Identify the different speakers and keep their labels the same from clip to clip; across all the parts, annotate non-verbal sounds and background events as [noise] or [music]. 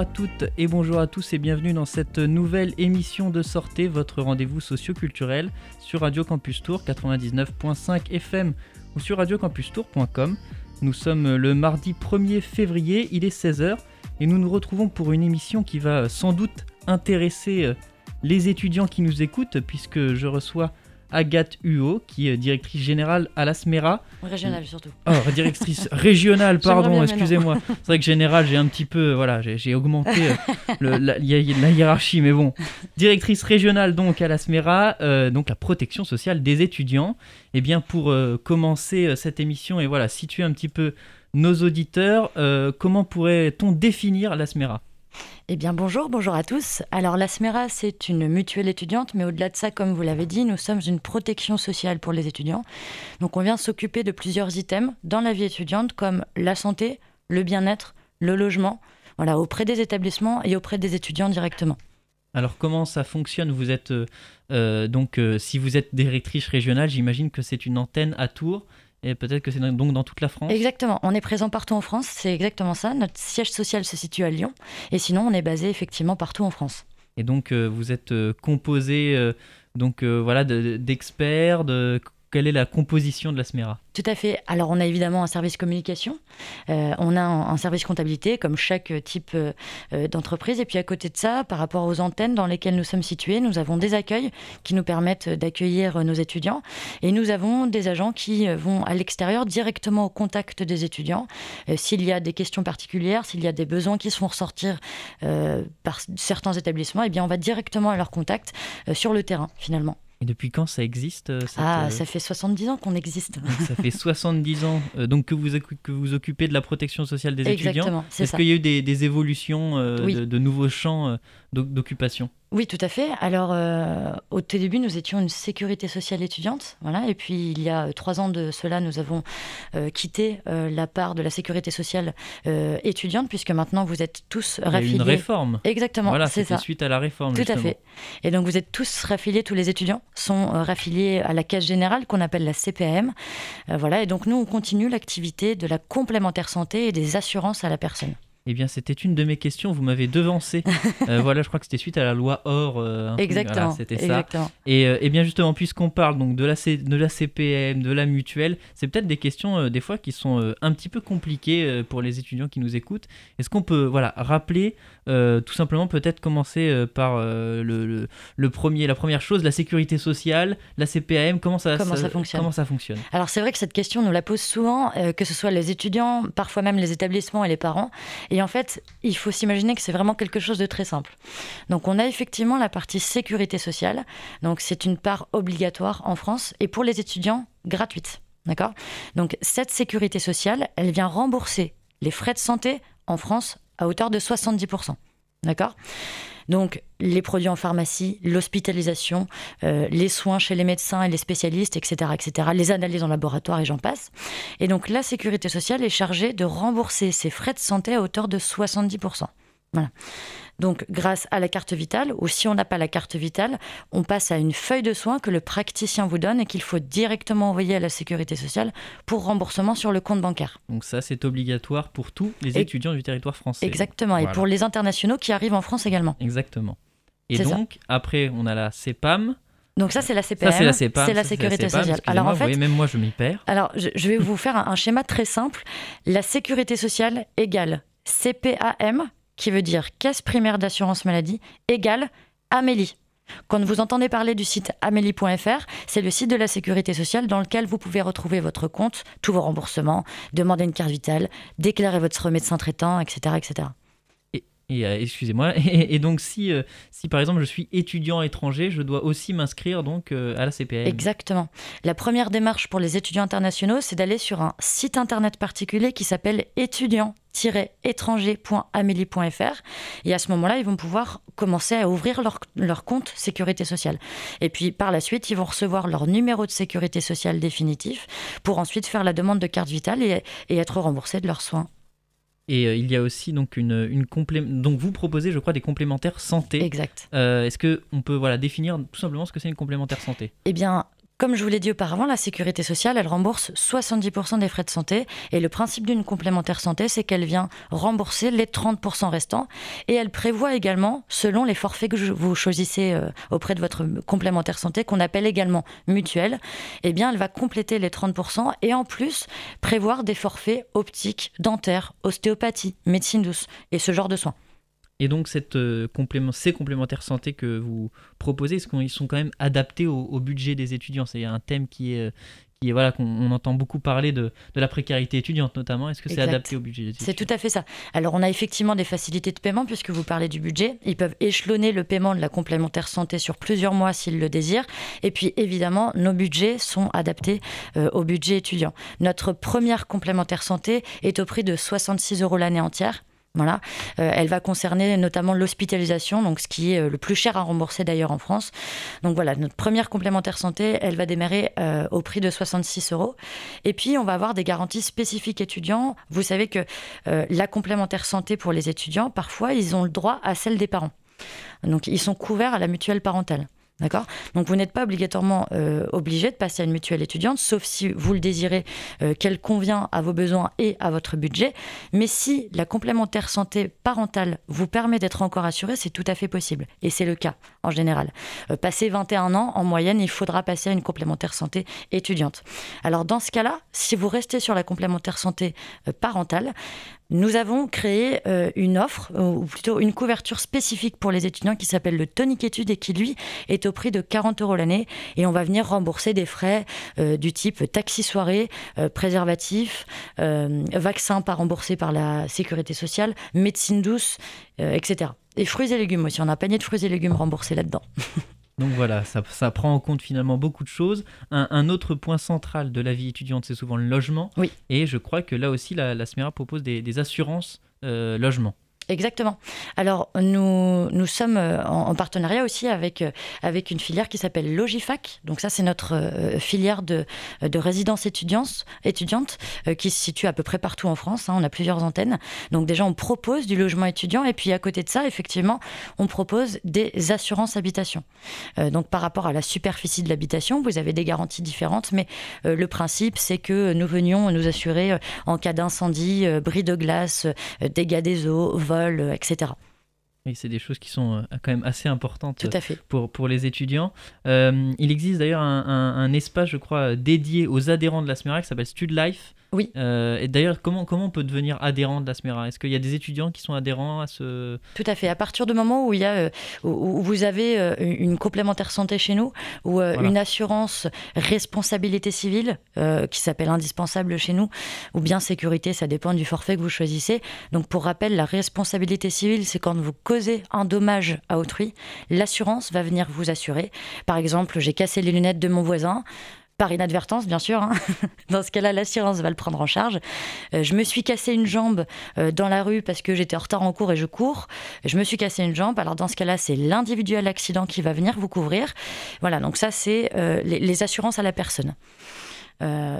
Speaker 1: À toutes et bonjour à tous et bienvenue dans cette nouvelle émission de Sortez, votre rendez-vous socio-culturel sur Radio Campus Tour 99.5 FM ou sur radiocampustour.com. Nous sommes le mardi 1er février, il est 16h et nous nous retrouvons pour une émission qui va sans doute intéresser euh, les étudiants qui nous écoutent puisque je reçois Agathe Huot, qui est directrice générale à la SMERA.
Speaker 2: Régionale surtout.
Speaker 1: Oh, directrice régionale, [laughs] pardon, excusez-moi. C'est vrai que générale, j'ai un petit peu, voilà, j'ai augmenté euh, la, hiérarchie, mais bon. Directrice régionale donc à la SMERA, euh, donc la protection sociale des étudiants. Et eh bien pour euh, commencer cette émission et voilà, situer un petit peu nos auditeurs, comment pourrait-on définir la SMERA?
Speaker 2: Eh bien bonjour, bonjour à tous. Alors la SMERA, c'est une mutuelle étudiante, mais au-delà de ça, comme vous l'avez dit, nous sommes une protection sociale pour les étudiants. Donc on vient s'occuper de plusieurs items dans la vie étudiante, comme la santé, le bien-être, le logement, voilà, auprès des établissements et auprès des étudiants directement.
Speaker 1: Alors comment ça fonctionne? Vous êtes euh, euh, donc euh, si vous êtes directrice régionale, j'imagine que c'est une antenne à Tours et peut-être que c'est donc dans toute la France
Speaker 2: Exactement, on est présent partout en France, c'est exactement ça. Notre siège social se situe à Lyon, et sinon on est basé effectivement partout en France.
Speaker 1: Et donc euh, vous êtes euh, composé euh, donc voilà d'experts, de, quelle est la composition de la SMERA
Speaker 2: tout à fait. Alors, on a évidemment un service communication, euh, on a un, service comptabilité, comme chaque type euh, euh, d'entreprise. Et puis, à côté de ça, par rapport aux antennes dans lesquelles nous sommes situés, nous avons des accueils qui nous permettent d'accueillir nos étudiants. Et nous avons des agents qui vont à l'extérieur directement au contact des étudiants. s'il y a des questions particulières, s'il y a des besoins qui se font ressortir par certains établissements, eh bien, on va directement à leur contact sur le terrain, finalement.
Speaker 1: Et depuis quand ça existe euh,
Speaker 2: Ah, euh, ça fait 70 ans qu'on existe.
Speaker 1: ça fait [laughs] 70 ans euh, donc que vous, que vous occupez de la protection sociale des étudiants. Est-ce qu'il y a eu des, évolutions de, nouveaux champs d'occupation
Speaker 2: oui, tout à fait. Alors, euh, au tout début, nous étions une sécurité sociale étudiante. Voilà. Et puis, il y a trois ans de cela, nous avons euh, quitté euh, la part de la sécurité sociale étudiante, puisque maintenant, vous êtes tous raffiliés. Il y a
Speaker 1: une réforme.
Speaker 2: Exactement.
Speaker 1: Voilà, c'est ça. suite à la réforme.
Speaker 2: Tout à fait. Et donc, vous êtes tous raffiliés, tous les étudiants sont raffiliés à la caisse générale qu'on appelle la CPM. voilà. Et donc, nous, on continue l'activité de la complémentaire santé et des assurances à la personne.
Speaker 1: Eh bien, c'était une de mes questions. Vous m'avez devancé. [laughs] Euh, voilà, je crois que c'était suite à la loi OR.
Speaker 2: Euh, exactement. c'était ça.
Speaker 1: Et, euh, bien, justement, puisqu'on parle donc de la, de la CPM, de la mutuelle, c'est peut-être des questions des fois qui sont un petit peu compliquées pour les étudiants qui nous écoutent. Est-ce qu'on peut, voilà, rappeler tout simplement peut-être commencer par le, le, premier, la première chose, la sécurité sociale, la CPM, comment ça,
Speaker 2: comment ça, fonctionne
Speaker 1: Comment ça fonctionne?
Speaker 2: Alors, c'est vrai que cette question nous la pose souvent, que ce soit les étudiants, parfois même les établissements et les parents. Et en fait, il faut s'imaginer que c'est vraiment quelque chose de très simple. Donc, on a effectivement la partie sécurité sociale. Donc, c'est une part obligatoire en France et pour les étudiants, gratuite. D'accord? Donc, cette sécurité sociale, elle vient rembourser les frais de santé en France à hauteur de 70%. D'accord? Donc les produits en pharmacie, l'hospitalisation, euh, les soins chez les médecins et les spécialistes, etc., etc., les analyses en laboratoire et j'en passe. Et donc la sécurité sociale est chargée de rembourser ces frais de santé à hauteur de 70%. Voilà. Donc, grâce à la carte vitale, ou si on n'a pas la carte vitale, on passe à une feuille de soins que le praticien vous donne et qu'il faut directement envoyer à la sécurité sociale pour remboursement sur le compte bancaire.
Speaker 1: Donc ça, c'est obligatoire pour tous les étudiants du territoire français.
Speaker 2: Exactement, et pour les internationaux qui arrivent en France également.
Speaker 1: Exactement. Et donc, après, on a la CEPAM.
Speaker 2: Donc ça, c'est la CPM. c'est la CEPAM. C'est la sécurité sociale.
Speaker 1: Alors en fait, même moi, je m'y perds.
Speaker 2: Alors, je, vais vous faire un schéma très simple. La sécurité sociale égale CPAM qui veut dire caisse primaire d'assurance maladie, égale Amélie. Quand vous entendez parler du site amélie.fr, c'est le site de la sécurité sociale dans lequel vous pouvez retrouver votre compte, tous vos remboursements, demander une carte vitale, déclarer votre médecin traitant, etc. etc.
Speaker 1: Et, euh, excusez-moi. [laughs] Et, donc, si, euh, si par exemple je suis étudiant étranger, je dois aussi m'inscrire donc euh, à la CPM.
Speaker 2: Exactement. La première démarche pour les étudiants internationaux, c'est d'aller sur un site internet particulier qui s'appelle étudiant-étranger.amélie.fr. Et à ce moment-là, ils vont pouvoir commencer à ouvrir leur, leur, compte sécurité sociale. Et puis par la suite, ils vont recevoir leur numéro de sécurité sociale définitif pour ensuite faire la demande de carte vitale et, et être remboursés de leurs soins
Speaker 1: et euh, il y a aussi donc une, une donc vous proposez, je crois, des complémentaires santé.
Speaker 2: Exact.
Speaker 1: Euh, est-ce que on peut voilà définir tout simplement ce que c'est une complémentaire santé?
Speaker 2: Eh bien, comme je vous l'ai dit auparavant, la sécurité sociale, elle rembourse 70% des frais de santé. Et le principe d'une complémentaire santé, c'est qu'elle vient rembourser les 30% restants. Et elle prévoit également, selon les forfaits que vous choisissez euh, auprès de votre complémentaire santé, qu'on appelle également mutuelle, eh bien, elle va compléter les 30% et en plus prévoir des forfaits optiques, dentaires, ostéopathie, médecine douce et ce genre de soins.
Speaker 1: Et donc cette, euh, complément, ces complémentaires santé que vous proposez, est-ce qu'ils sont quand même adaptés au, budget des étudiants? C'est un thème qui est, qui est voilà qu'on entend beaucoup parler de, de, la précarité étudiante notamment. Est-ce que c'est adapté au budget des étudiants?
Speaker 2: C'est tout à fait ça. Alors on a effectivement des facilités de paiement puisque vous parlez du budget. Ils peuvent échelonner le paiement de la complémentaire santé sur plusieurs mois s'ils le désirent. Et puis évidemment, nos budgets sont adaptés euh, au budget étudiant. Notre première complémentaire santé est au prix de 66 euros l'année entière. Voilà. Euh, elle va concerner notamment l'hospitalisation, donc ce qui est euh, le plus cher à rembourser d'ailleurs en France. Donc voilà, notre première complémentaire santé, elle va démarrer euh, au prix de 66 euros. Et puis on va avoir des garanties spécifiques étudiants. Vous savez que la complémentaire santé pour les étudiants, parfois, ils ont le droit à celle des parents. Donc ils sont couverts à la mutuelle parentale. D'accord? Donc vous n'êtes pas obligatoirement euh, obligé de passer à une mutuelle étudiante, sauf si vous le désirez, euh, qu'elle convient à vos besoins et à votre budget. Mais si la complémentaire santé parentale vous permet d'être encore assuré, c'est tout à fait possible. Et c'est le cas en général. Euh, passé 21 ans, en moyenne, il faudra passer à une complémentaire santé étudiante. Alors dans ce cas-là, si vous restez sur la complémentaire santé parentale, nous avons créé euh, une offre, ou plutôt une couverture spécifique pour les étudiants qui s'appelle le Tonic Études et qui, lui, est au prix de 40 euros l'année. Et on va venir rembourser des frais euh, du type taxi soirée, euh, préservatif, vaccin pas remboursé par la sécurité sociale, médecine douce, etc. Et fruits et légumes aussi. On a un panier de fruits et légumes remboursés là-dedans. [laughs]
Speaker 1: Donc voilà, ça, prend en compte finalement beaucoup de choses. Un, autre point central de la vie étudiante, c'est souvent le logement.
Speaker 2: Oui.
Speaker 1: Et je crois que là aussi, la, la SMERA propose des, assurances euh, logement.
Speaker 2: Exactement. Alors, nous, nous sommes euh, en, partenariat aussi avec, euh, avec une filière qui s'appelle Logifac. Donc, ça, c'est notre euh, filière de, de résidence étudiante, étudiante qui se situe à peu près partout en France. Hein. on a plusieurs antennes. Donc, déjà, on propose du logement étudiant. Et puis, à côté de ça, effectivement, on propose des assurances habitation. donc, par rapport à la superficie de l'habitation, vous avez des garanties différentes. Mais le principe, c'est que nous venions nous assurer en cas d'incendie, bris de glace, dégâts des eaux, vol euh, etc.
Speaker 1: Oui, c'est des choses qui sont euh, quand même assez importantes
Speaker 2: Tout à fait.
Speaker 1: Pour, pour les étudiants. Euh, il existe d'ailleurs un, un, espace, je crois, dédié aux adhérents de la SMERA qui s'appelle Stud Life,
Speaker 2: oui.
Speaker 1: Euh, et d'ailleurs, comment, comment on peut devenir adhérent de la SMERA Est-ce qu'il y a des étudiants qui sont adhérents à ce...
Speaker 2: Tout à fait. À partir du moment où, il y a, euh, où vous avez euh, une complémentaire santé chez nous, ou une assurance responsabilité civile, qui s'appelle indispensable chez nous, ou bien sécurité, ça dépend du forfait que vous choisissez. Donc pour rappel, la responsabilité civile, c'est quand vous causez un dommage à autrui, l'assurance va venir vous assurer. Par exemple, j'ai cassé les lunettes de mon voisin, par inadvertance, bien sûr. Hein. [laughs] Dans ce cas-là, l'assurance va le prendre en charge. Euh, je me suis cassé une jambe euh, dans la rue parce que j'étais en retard en cours et je cours. Je me suis cassé une jambe. Alors dans ce cas-là, c'est l'individuel accident qui va venir vous couvrir. Voilà, donc ça, c'est euh, les, assurances à la personne.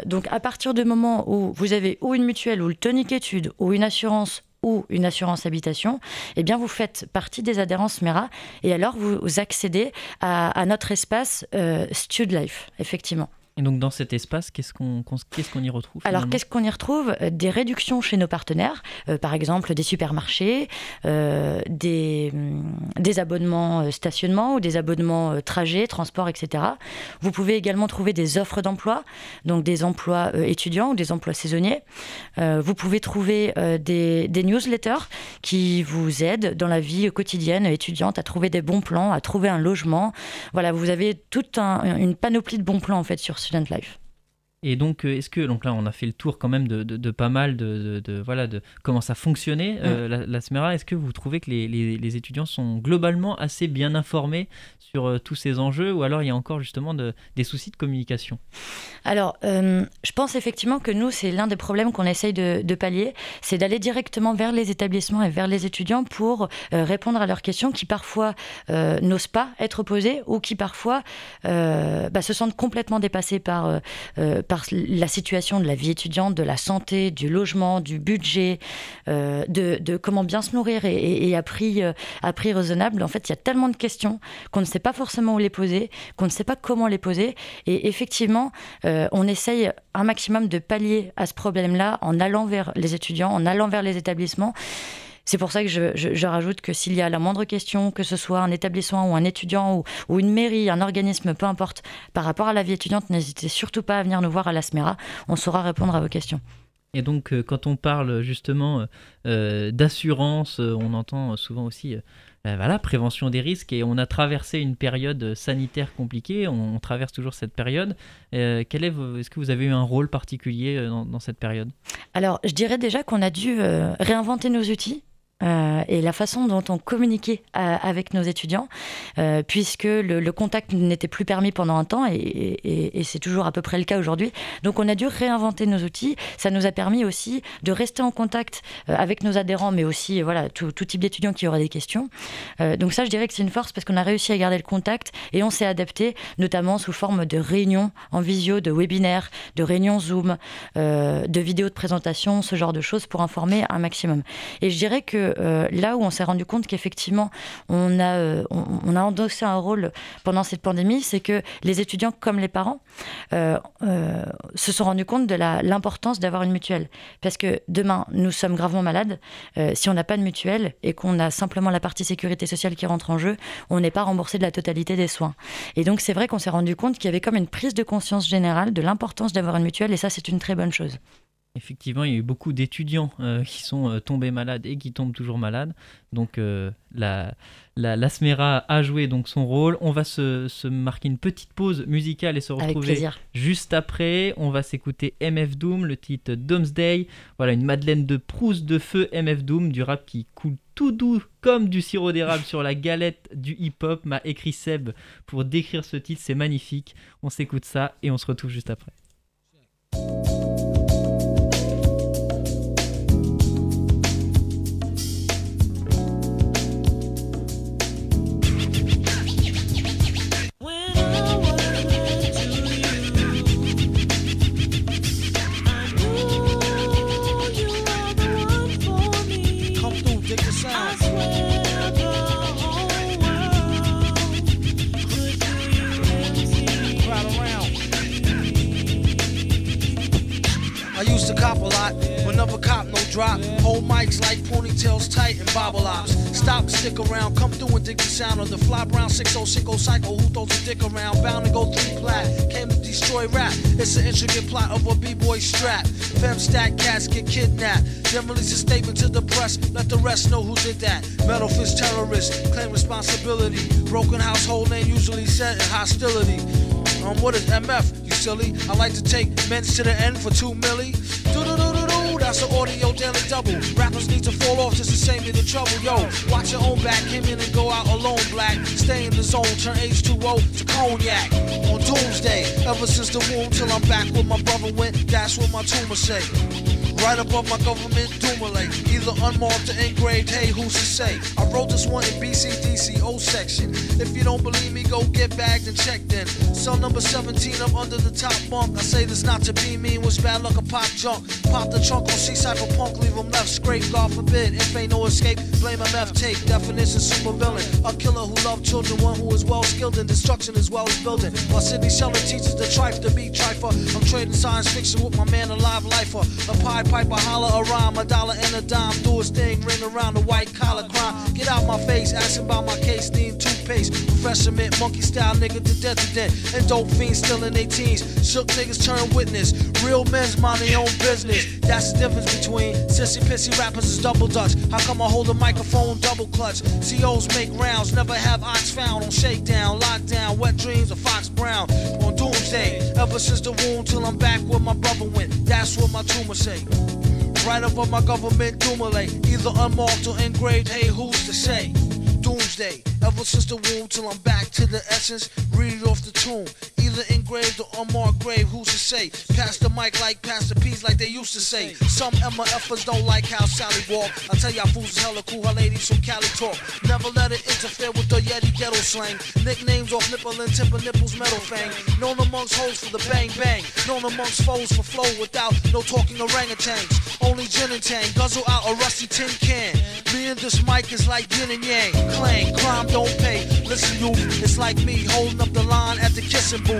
Speaker 2: donc à partir du moment où vous avez ou une mutuelle ou le tonic étude ou une assurance ou une assurance habitation, eh bien vous faites partie des adhérences MERA et alors vous accédez à, notre espace Stud Life, effectivement.
Speaker 1: Et donc dans cet espace, qu'est-ce qu'on qu'est-ce qu'on y retrouve
Speaker 2: Alors qu'est-ce qu'on y retrouve? Euh, Des réductions chez nos partenaires, euh, par exemple des supermarchés, euh, des, mm, des abonnements stationnement ou des abonnements trajet, transport, etc. Vous pouvez également trouver des offres d'emploi, donc des emplois étudiants ou des emplois saisonniers. vous pouvez trouver des, des newsletters qui vous aident dans la vie quotidienne étudiante à trouver des bons plans, à trouver un logement. Voilà, vous avez toute une panoplie de bons plans en fait sur Student Life.
Speaker 1: Et donc, euh, est-ce que, donc là, on a fait le tour quand même de, de, pas mal de, de, voilà, de comment ça fonctionnait, euh, mm. la, la, SMERA. Est-ce que vous trouvez que les, les, les, étudiants sont globalement assez bien informés sur euh, tous ces enjeux ou alors il y a encore justement des soucis de communication?
Speaker 2: Alors, je pense effectivement que nous, c'est l'un des problèmes qu'on essaye de, pallier, c'est d'aller directement vers les établissements et vers les étudiants pour répondre à leurs questions qui parfois n'osent pas être posées ou qui parfois bah, se sentent complètement dépassés par par la situation de la vie étudiante, de la santé, du logement, du budget, de, de, comment bien se nourrir et, et, à, prix, à prix raisonnable. En fait, il y a tellement de questions qu'on ne sait pas forcément où les poser, qu'on ne sait pas comment les poser. Et effectivement, on essaye un maximum de pallier à ce problème-là en allant vers les étudiants, en allant vers les établissements. C'est pour ça que je, rajoute que s'il y a la moindre question, que ce soit un établissement ou un étudiant ou, une mairie, un organisme, peu importe, par rapport à la vie étudiante, n'hésitez surtout pas à venir nous voir à la SMERA. On saura répondre à vos questions.
Speaker 1: Et donc, euh, quand on parle justement euh, d'assurance, euh, on entend souvent aussi voilà, prévention des risques. Et on a traversé une période sanitaire compliquée. On, traverse toujours cette période. est, est-ce que vous avez eu un rôle particulier dans cette période?
Speaker 2: Alors, je dirais déjà qu'on a dû réinventer nos outils. Euh, et la façon dont on communiquait euh, avec nos étudiants, euh, puisque le, contact n'était plus permis pendant un temps, et, c'est toujours à peu près le cas aujourd'hui. Donc on a dû réinventer nos outils. Ça nous a permis aussi de rester en contact avec nos adhérents, mais aussi voilà tout, type d'étudiants qui auraient des questions. donc ça, je dirais que c'est une force parce qu'on a réussi à garder le contact et on s'est adapté, notamment sous forme de réunions en visio, de webinaires, de réunions Zoom, de vidéos de présentation, ce genre de choses pour informer un maximum. Et je dirais que euh, là où on s'est rendu compte qu'effectivement, on a, euh, on, a endossé un rôle pendant cette pandémie, c'est que les étudiants comme les parents euh, se sont rendus compte de l'importance d'avoir une mutuelle. Parce que demain, nous sommes gravement malades. si on n'a pas de mutuelle et qu'on a simplement la partie sécurité sociale qui rentre en jeu, on n'est pas remboursé de la totalité des soins. Et donc, c'est vrai qu'on s'est rendu compte qu'il y avait comme une prise de conscience générale de l'importance d'avoir une mutuelle, et ça, c'est une très bonne chose.
Speaker 1: Effectivement, il y a eu beaucoup d'étudiants euh, qui sont euh, tombés malades et qui tombent toujours malades. Donc euh, la, la, SMERA a joué donc son rôle. On va se, se marquer une petite pause musicale et se retrouver juste après. On va s'écouter MF Doom, le titre Doomsday. Voilà, une Madeleine de Proust de feu MF Doom, du rap qui coule tout doux comme du sirop d'érable sur la galette du hip-hop. M'a écrit Seb pour décrire ce titre, c'est magnifique. On s'écoute ça et on se retrouve juste après.
Speaker 3: Drop. Hold mics like ponytails tight and bobble ops. Stop, stick around, come through and dig the sound of the fly brown 606 cycle. Who throws a dick around? Bound to go three plat. Came to destroy rap. It's an intricate plot of a b-boy strap. Fem stack cats get kidnapped. Then release a statement to the press. Let the rest know who did that. Metal fist terrorist, claim responsibility. Broken household name usually set in hostility. Um, what is MF? You silly. I like to take men to the end for two milli. Do do an audio daily double. Rappers need to fall off just to save me the trouble. Yo, watch your own back, came in and go out alone, black. Stay in the zone, turn H2O to cognac. On doomsday, ever since the womb till I'm back where my brother went, that's what my tumor say. Right above my government Dumoulin, either unmarked or engraved, hey, who's to say? I wrote this one in BCDC O section. If you don't believe me, go get bagged and checked in. Cell number 17, I'm under the top bunk. I say this not to be mean, was bad luck a pop junk. Pop the trunk on C-side for punk, leave him left scrape, God forbid. If ain't no escape, blame MF take. Definition super villain. A killer who loved children, one who is well skilled in destruction as well as building. While Sydney Sheldon teaches the trife to be trifer. I'm trading science fiction with my man, a live lifer. A pie piper, holler a rhyme, a dollar and a dime. Do a thing, ring around the white collar crime. Get out my face, asking about my case, need toothpaste. Professor mint, monkey style nigga to death to death. And dope fiends still in their teens. Shook niggas turn witness. Real men's mind their own business. That's the difference between sissy pissy rappers is double dutch. How come I hold a microphone double clutch? COs make rounds, never have ox found on shakedown, lockdown, wet dreams of Fox Brown on doomsday. Ever since the womb till I'm back where my brother went. That's what my tumor say. Right above my government dumulate. Either unmarked or engraved, hey, who's to say? Doomsday. Ever since the womb till I'm back to the essence. Read off the tomb. Either engraved or unmarked grave, who's to say? Pass the mic like pass the peas like they used to say. Some MFers don't like how Sally walk. I tell y'all fools is hella cool, her ladies from Cali talk. Never let it interfere with the Yeti ghetto slang. Nicknames off nipple and of nipples metal fang. Known amongst hoes for the bang bang. Known amongst foes for flow without no talking orangutans. Only gin and tang, guzzle out a rusty tin can. Me and this mic is like yin and yang. Clang, crime don't pay. Listen, you, it's like me holding up the line at the kissing booth.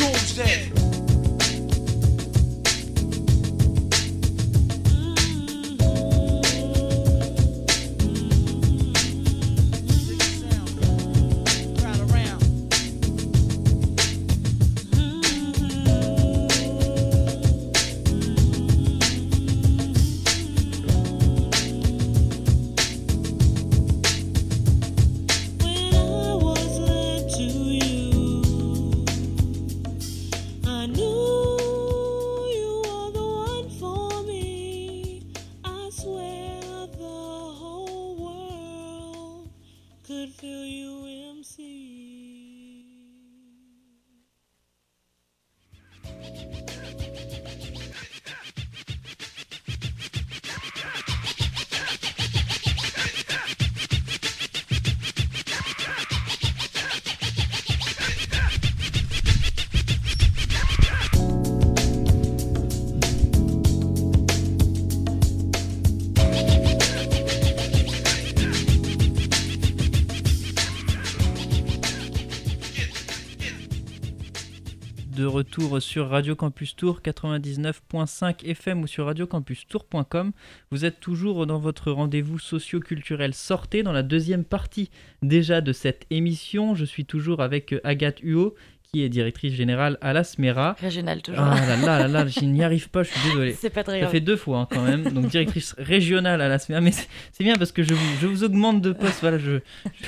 Speaker 3: Doomsday.
Speaker 1: Sur Radio Campus Tour 99.5 FM ou sur radiocampustour.com. Vous êtes toujours dans votre rendez-vous socio-culturel Sortez dans la deuxième partie déjà de cette émission. Je suis toujours avec Agathe Huot qui est directrice générale à la SMERA.
Speaker 2: Régionale toujours.
Speaker 1: Ah là là là là, je n'y arrive pas, je suis désolé. [laughs]
Speaker 2: C'est pas très
Speaker 1: Ça
Speaker 2: grave.
Speaker 1: fait deux fois hein, quand même. Donc directrice régionale à la SMERA. Mais c'est bien parce que je vous, je vous augmente de poste. Voilà, je,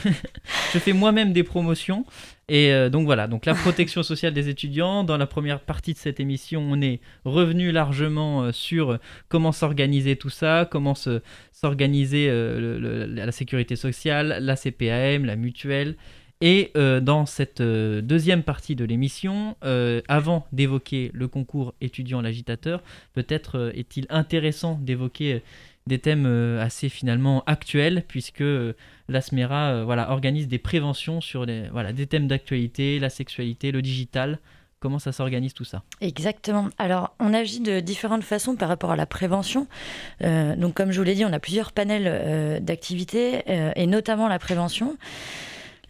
Speaker 1: je, [laughs] je fais moi-même des promotions. Et euh, donc voilà, donc la protection sociale des étudiants. Dans la première partie de cette émission, on est revenu largement euh, sur comment s'organiser tout ça, comment se- s'organiser euh, la sécurité sociale, la CPAM, la mutuelle. Et euh, dans cette euh, deuxième partie de l'émission, euh, avant d'évoquer le concours étudiant l'agitateur, peut-être est-il intéressant d'évoquer des thèmes assez finalement actuels, puisque l'ASMERA voilà, organise des préventions sur les, voilà, des thèmes d'actualité, la sexualité, le digital. Comment ça s'organise tout ça?
Speaker 2: Exactement. Alors, on agit de différentes façons par rapport à la prévention. Donc, comme je vous l'ai dit, on a plusieurs panels d'activités, et notamment la prévention.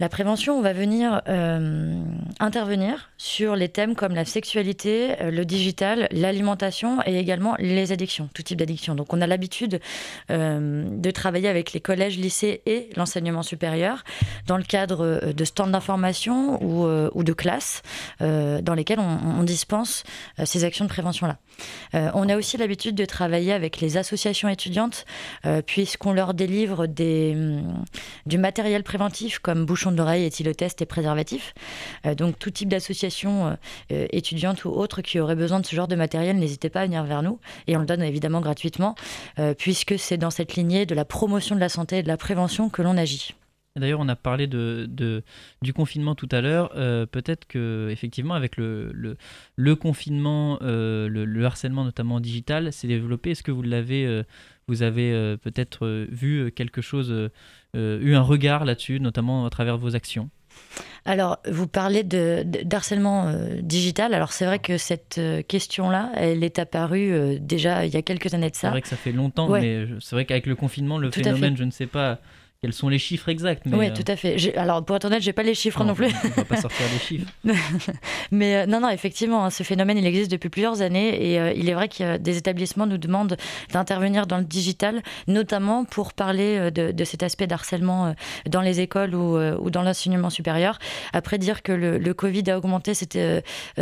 Speaker 2: La prévention, on va venir euh, intervenir sur les thèmes comme la sexualité, euh, le digital, l'alimentation et également les addictions, tout type d'addiction. Donc on a l'habitude euh, de travailler avec les collèges, lycées et l'enseignement supérieur dans le cadre de stands d'information ou, de classes dans lesquelles on, dispense ces actions de prévention-là. On a aussi l'habitude de travailler avec les associations étudiantes puisqu'on leur délivre hum, du matériel préventif comme bouchons d'oreille, éthylotest et préservatifs. Euh, donc tout type d'association euh, euh, étudiante ou autre qui aurait besoin de ce genre de matériel, n'hésitez pas à venir vers nous et on le donne évidemment gratuitement puisque c'est dans cette lignée de la promotion de la santé et de la prévention que l'on agit.
Speaker 1: D'ailleurs, on a parlé de, de- du confinement tout à l'heure. Euh, Peut-être que effectivement, avec le, le, le confinement, euh, le, le harcèlement notamment digital s'est développé. Est-ce que vous l'avez, euh, vous avez peut-être vu quelque chose, eu un regard là-dessus, notamment à travers vos actions?
Speaker 2: Alors, vous parlez de, d'harcèlement euh, digital. Alors, c'est vrai que cette euh, question-là, elle est apparue euh, déjà il y a quelques années de
Speaker 1: C'est
Speaker 2: ça.
Speaker 1: vrai que ça fait longtemps,
Speaker 2: Ouais.
Speaker 1: mais c'est vrai qu'avec le confinement, le
Speaker 2: Tout
Speaker 1: phénomène, je ne sais pas quels sont les chiffres exacts.
Speaker 2: oui, euh, tout à fait. Alors, pour être honnête, j'ai pas les chiffres non, plus.
Speaker 1: On va pas sortir les chiffres. [laughs]
Speaker 2: mais euh, non, non, effectivement, hein, ce phénomène, il existe depuis plusieurs années et euh, il est vrai que des établissements nous demandent d'intervenir dans le digital, notamment pour parler de, cet aspect d'harcèlement dans les écoles ou, ou dans l'enseignement supérieur. Après, dire que le, Covid a augmenté cet,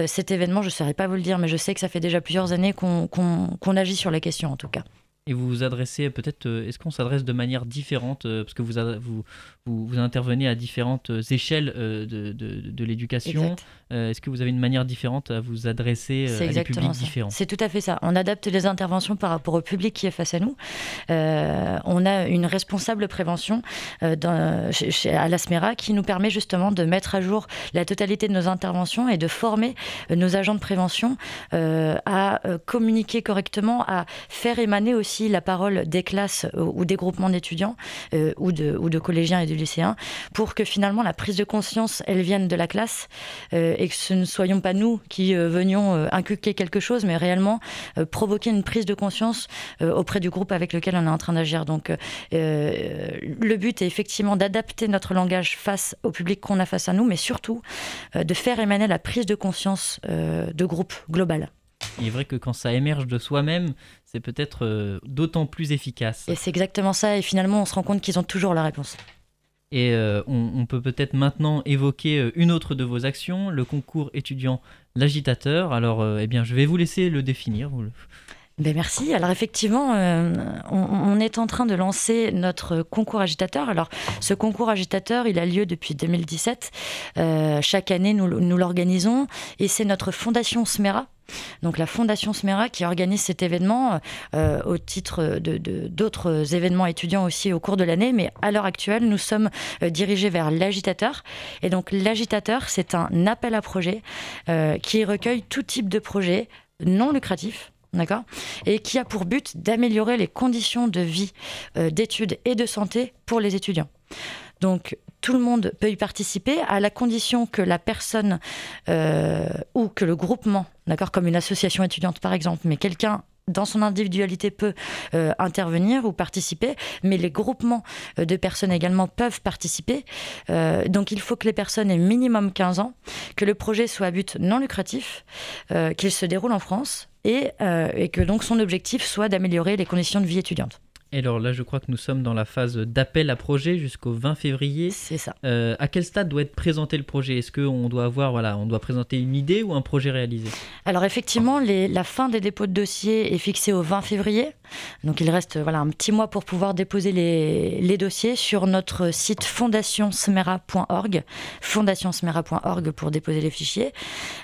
Speaker 2: cet événement, je ne saurais pas vous le dire, mais je sais que ça fait déjà plusieurs années qu'on agit sur la question, en tout cas.
Speaker 1: Et vous vous adressez peut-être, est-ce qu'on s'adresse de manière différente, parce que vous, vous, vous, intervenez à différentes euh, échelles euh, de, de, l'éducation. Euh, est-ce que vous avez une manière différente à vous adresser à des publics différents?
Speaker 2: C'est tout à fait ça. On adapte les interventions par rapport au public qui est face à nous. on a une responsable prévention dans, chez, à l'ASMERA qui nous permet justement de mettre à jour la totalité de nos interventions et de former nos agents de prévention à communiquer correctement, à faire émaner aussi la parole des classes ou des groupements d'étudiants ou, de, ou de collégiens et du lycéen, pour que finalement la prise de conscience, elle vienne de la classe euh, et que ce ne soyons pas nous qui euh, venions euh, inculquer quelque chose, mais réellement provoquer une prise de conscience auprès du groupe avec lequel on est en train d'agir. Donc le but est effectivement d'adapter notre langage face au public qu'on a face à nous, mais surtout de faire émaner la prise de conscience de groupe global.
Speaker 1: Il est vrai que quand ça émerge de soi-même, c'est peut-être d'autant plus efficace.
Speaker 2: Et c'est exactement ça, et finalement on se rend compte qu'ils ont toujours la réponse.
Speaker 1: Et euh, on, peut peut-être maintenant évoquer euh, une autre de vos actions, le concours étudiant L'Agitateur. Alors, euh, eh bien, je vais vous laisser le définir.
Speaker 2: Ben merci. Alors effectivement, on, est en train de lancer notre concours agitateur. Alors ce concours agitateur, il a lieu depuis 2017. chaque année, nous, nous l'organisons et c'est notre fondation Smera donc la Fondation Smera qui organise cet événement euh, au titre d'autres événements étudiants aussi au cours de l'année. Mais à l'heure actuelle, nous sommes euh, dirigés vers l'agitateur. Et donc l'agitateur, c'est un appel à projet euh, qui recueille tout type de projet non lucratif. D'accord Et qui a pour but d'améliorer les conditions de vie, d'études et de santé pour les étudiants. Tout le monde peut y participer à la condition que la personne euh, ou que le groupement, d'accord, comme une association étudiante par exemple, mais quelqu'un dans son individualité peut euh, intervenir ou participer, mais les groupements euh, de personnes également peuvent participer. donc il faut que les personnes aient minimum 15 ans, que le projet soit à but non lucratif, qu'il se déroule en France et, que son objectif soit d'améliorer les conditions de vie étudiante.
Speaker 1: Et alors là, je crois que nous sommes dans la phase d'appel à projet jusqu'au 20 février.
Speaker 2: C'est ça.
Speaker 1: Euh, à quel stade doit être présenté le projet? Est-ce qu'on doit avoir, voilà, on doit présenter une idée ou un projet réalisé?
Speaker 2: Alors effectivement, les, la fin des dépôts de dossiers est fixée au 20 février. Donc il reste voilà, un petit mois pour pouvoir déposer les, les dossiers sur notre site fondationsmera.org, fondationsmera.org pour déposer les fichiers.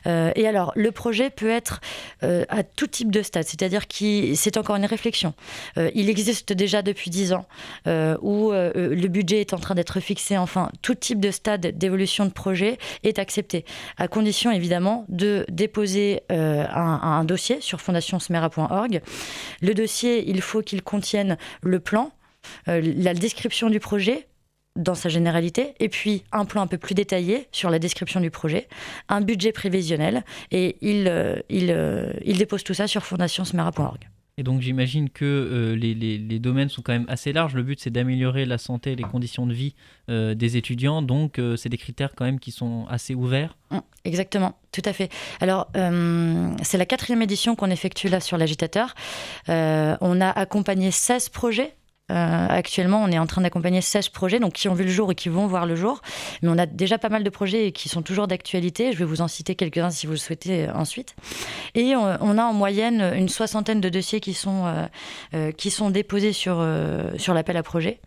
Speaker 2: Euh, et alors, le projet peut être euh, à tout type de stade, c'est-à-dire que c'est encore une réflexion. il existe déjà depuis 10 ans, euh, où euh, le budget est en train d'être fixé. Enfin, tout type de stade d'évolution de projet est accepté, à condition évidemment de déposer euh, un, dossier sur fondationsmera.org. Le dossier, il faut qu'il contienne le plan, la description du projet, dans sa généralité, et puis un plan un peu plus détaillé sur la description du projet, un budget prévisionnel, et il, il, il dépose tout ça sur fondationsmera.org.
Speaker 1: Et donc j'imagine que euh, les, domaines sont quand même assez larges. Le but c'est d'améliorer la santé et les conditions de vie euh, des étudiants. Donc euh, c'est des critères quand même qui sont assez ouverts.
Speaker 2: Mmh, exactement, tout à fait. Alors c'est la quatrième édition qu'on effectue là sur l'agitateur. on a accompagné 16 projets euh, actuellement, on est en train d'accompagner 16 projets donc qui ont vu le jour et qui vont voir le jour. Mais on a déjà pas mal de projets qui sont toujours d'actualité. Je vais vous en citer quelques-uns si vous le souhaitez euh, ensuite. Et on, a en moyenne une soixantaine de dossiers qui sont, euh, qui sont déposés sur, sur l'appel à projet.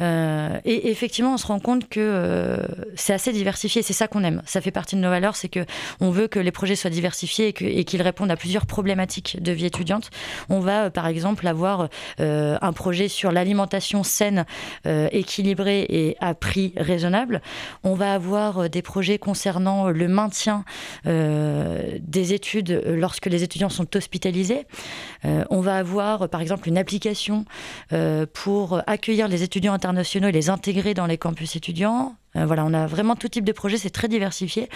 Speaker 2: Euh, et effectivement, on se rend compte que euh, c'est assez diversifié. C'est ça qu'on aime. Ça fait partie de nos valeurs, c'est que on veut que les projets soient diversifiés et qu'ils répondent à plusieurs problématiques de vie étudiante. On va, euh, par exemple, avoir un projet sur l'alimentation saine, équilibrée et à prix raisonnable. On va avoir des projets concernant le maintien des études lorsque les étudiants sont hospitalisés. on va avoir, par exemple, une application pour accueillir les étudiants internationaux internationaux et les intégrer dans les campus étudiants. Euh, voilà, on a vraiment tout type de projet, c'est très diversifié.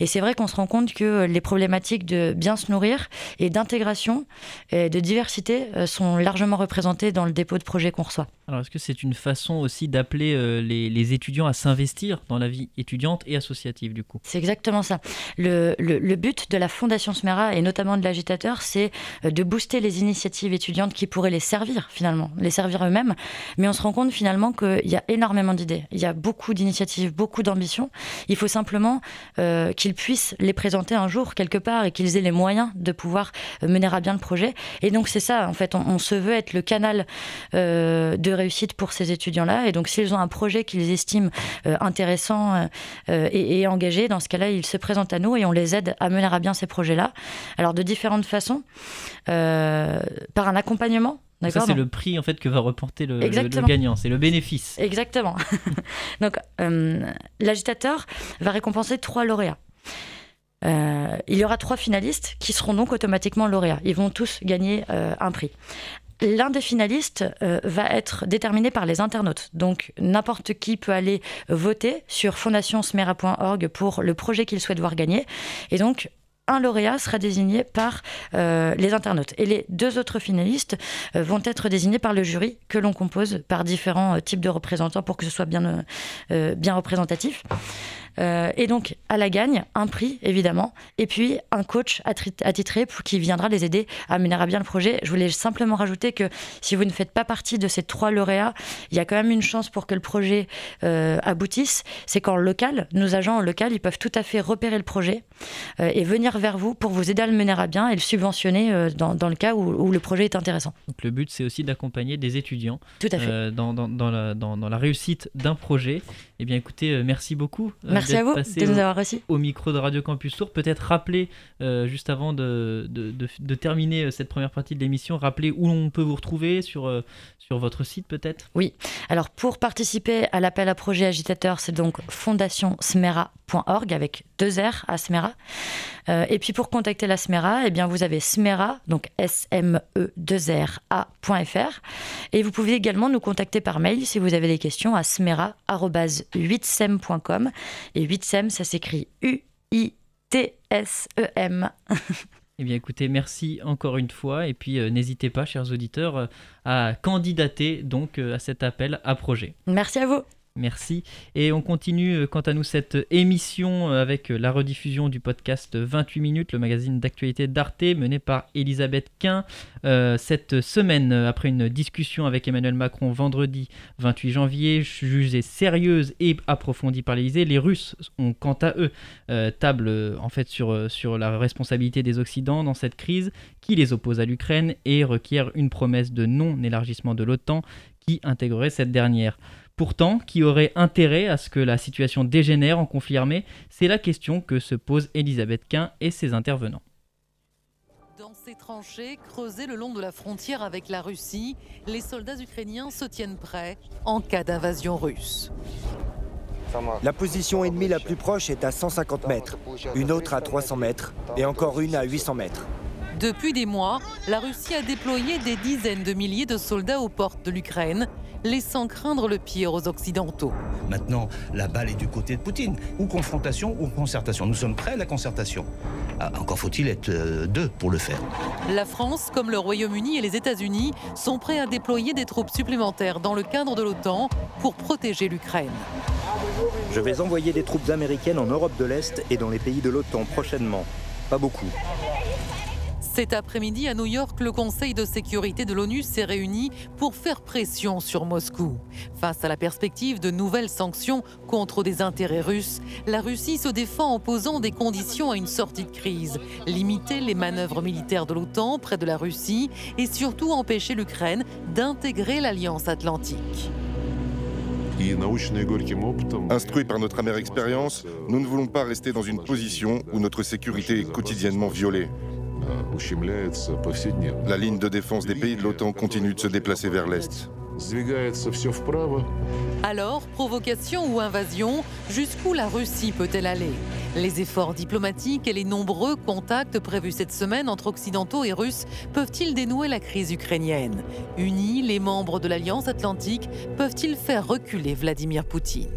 Speaker 2: Et c'est vrai qu'on se rend compte que les problématiques de bien se nourrir et d'intégration et de diversité euh, sont largement représentées dans le dépôt de projet qu'on reçoit.
Speaker 1: Alors, est-ce que c'est une façon aussi d'appeler euh, les, étudiants à s'investir dans la vie étudiante et associative, du coup?
Speaker 2: C'est exactement ça. Le, but de la Fondation Smera, et notamment de l'agitateur, c'est euh, de booster les initiatives étudiantes qui pourraient les servir, finalement, les servir eux-mêmes. Mais on se rend compte, finalement, qu'il y a énormément d'idées. Il y a beaucoup d'initiatives, beaucoup d'ambitions. Il faut simplement euh, qu'ils puissent les présenter un jour, quelque part, et qu'ils aient les moyens de pouvoir mener à bien le projet. Et donc, c'est ça, en fait, on, on, se veut être le canal de réussite pour ces étudiants-là. Et donc, s'ils ont un projet qu'ils estiment euh, intéressant euh, euh, et, engagé, dans ce cas-là, ils se présentent à nous et on les aide à mener à bien ces projets-là. Alors, de différentes façons, par un accompagnement.
Speaker 1: Ça, c'est le prix en fait que va reporter le, gagnant, c'est le bénéfice.
Speaker 2: Exactement. [laughs] donc, l'agitateur va récompenser trois lauréats. il y aura trois finalistes qui seront donc automatiquement lauréats. Ils vont tous gagner un prix. L'un des finalistes euh, va être déterminé par les internautes. Donc n'importe qui peut aller voter sur fondationsmera.org pour le projet qu'il souhaite voir gagner. Et donc un lauréat sera désigné par euh, les internautes. Et les deux autres finalistes euh, vont être désignés par le jury que l'on compose par différents types de représentants pour que ce soit bien, bien représentatif. Euh, et donc, à la gagne, un prix, évidemment, et puis un coach attitré qui viendra les aider à mener à bien le projet. Je voulais simplement rajouter que si vous ne faites pas partie de ces trois lauréats, il y a quand même une chance pour que le projet euh, aboutisse. C'est qu'en local, nos agents en local, ils peuvent tout à fait repérer le projet euh, et venir vers vous pour vous aider à le mener à bien et le subventionner dans, dans, le cas où, le projet est intéressant.
Speaker 1: Donc le but, c'est aussi d'accompagner des étudiants
Speaker 2: tout à fait.
Speaker 1: dans, dans, la, dans, la réussite d'un projet. Eh bien, écoutez, merci beaucoup.
Speaker 2: Merci à vous de nous avoir reçus.
Speaker 1: Au micro de Radio Campus Tour, peut-être rappeler, euh, juste avant de, de, de, terminer euh, cette première partie de l'émission, rappeler où on peut vous retrouver sur, euh, sur votre site peut-être?
Speaker 2: Oui, alors pour participer à l'appel à projet agitateur, c'est donc fondationsmera.org avec deux R à Smera. et puis pour contacter la Smera, eh bien vous avez Smera, donc S-M-E-2-R-A.fr. Et vous pouvez également nous contacter par mail si vous avez des questions à smera.8sem.com. Et 8sem, ça s'écrit U-I-T-S-E-M.
Speaker 1: Eh bien écoutez, merci encore une fois et puis euh, n'hésitez pas, chers auditeurs, euh, à candidater donc euh, à cet appel à projet.
Speaker 2: Merci à vous.
Speaker 1: Merci. Et on continue euh, quant à nous cette émission euh, avec euh, la rediffusion du podcast 28 minutes, le magazine d'actualité d'Arte mené par Elisabeth Quint. cette semaine, après une discussion avec Emmanuel Macron vendredi 28 janvier, jugée sérieuse et approfondie par l'Élysée, les Russes ont quant à eux table en fait sur, sur la responsabilité des Occidents dans cette crise qui les oppose à l'Ukraine et requiert une promesse de non-élargissement de l'OTAN qui intégrerait cette dernière. Pourtant, qui aurait intérêt à ce que la situation dégénère en conflit armé? C'est la question que se posent Elisabeth Quint et ses intervenants.
Speaker 4: Dans ces tranchées creusées le long de la frontière avec la Russie, les soldats ukrainiens se tiennent prêts en cas d'invasion russe.
Speaker 5: La position ennemie la plus proche est à 150 mètres, une autre à 300 mètres et encore une à 800 mètres.
Speaker 4: Depuis des mois, la Russie a déployé des dizaines de milliers de soldats aux portes de l'Ukraine laissant craindre le pire aux Occidentaux.
Speaker 6: Maintenant, la balle est du côté de Poutine. Ou confrontation ou concertation. Nous sommes prêts à la concertation. Ah, encore faut-il être euh, deux pour le faire.
Speaker 4: La France, comme le Royaume-Uni et les États-Unis, sont prêts à déployer des troupes supplémentaires dans le cadre de l'OTAN pour protéger l'Ukraine.
Speaker 7: Je vais envoyer des troupes américaines en Europe de l'Est et dans les pays de l'OTAN prochainement. Pas beaucoup.
Speaker 4: Cet après-midi, à New York, le Conseil de sécurité de l'ONU s'est réuni pour faire pression sur Moscou. Face à la perspective de nouvelles sanctions contre des intérêts russes, la Russie se défend en posant des conditions à une sortie de crise, limiter les manœuvres militaires de l'OTAN près de la Russie et surtout empêcher l'Ukraine d'intégrer l'Alliance atlantique.
Speaker 8: Instruits par notre amère expérience, nous ne voulons pas rester dans une position où notre sécurité est quotidiennement violée. La ligne de défense des pays de l'OTAN continue de se déplacer vers l'Est.
Speaker 4: Alors, provocation ou invasion, jusqu'où la Russie peut-elle aller? Les efforts diplomatiques et les nombreux contacts prévus cette semaine entre Occidentaux et Russes peuvent-ils dénouer la crise ukrainienne? Unis, les membres de l'Alliance atlantique peuvent-ils faire reculer Vladimir Poutine?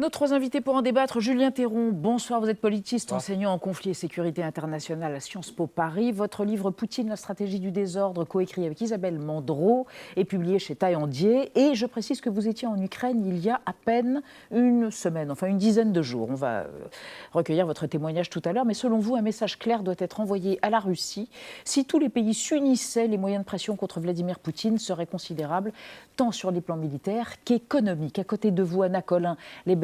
Speaker 9: Nos trois invités pour en débattre, Julien Théron, bonsoir, vous êtes politiste, enseignant en conflit et sécurité internationale à Sciences Po Paris. Votre livre Poutine, la stratégie du désordre, coécrit avec Isabelle Mandreau, est publié chez Taillandier. Et je précise que vous étiez en Ukraine il y a à peine une semaine, enfin une dizaine de jours. On va euh, recueillir votre témoignage tout à l'heure, mais selon vous, un message clair doit être envoyé à la Russie. Si tous les pays s'unissaient, les moyens de pression contre Vladimir Poutine seraient considérables, tant sur les plans militaires qu'économiques. À côté de vous, Anna Collin, les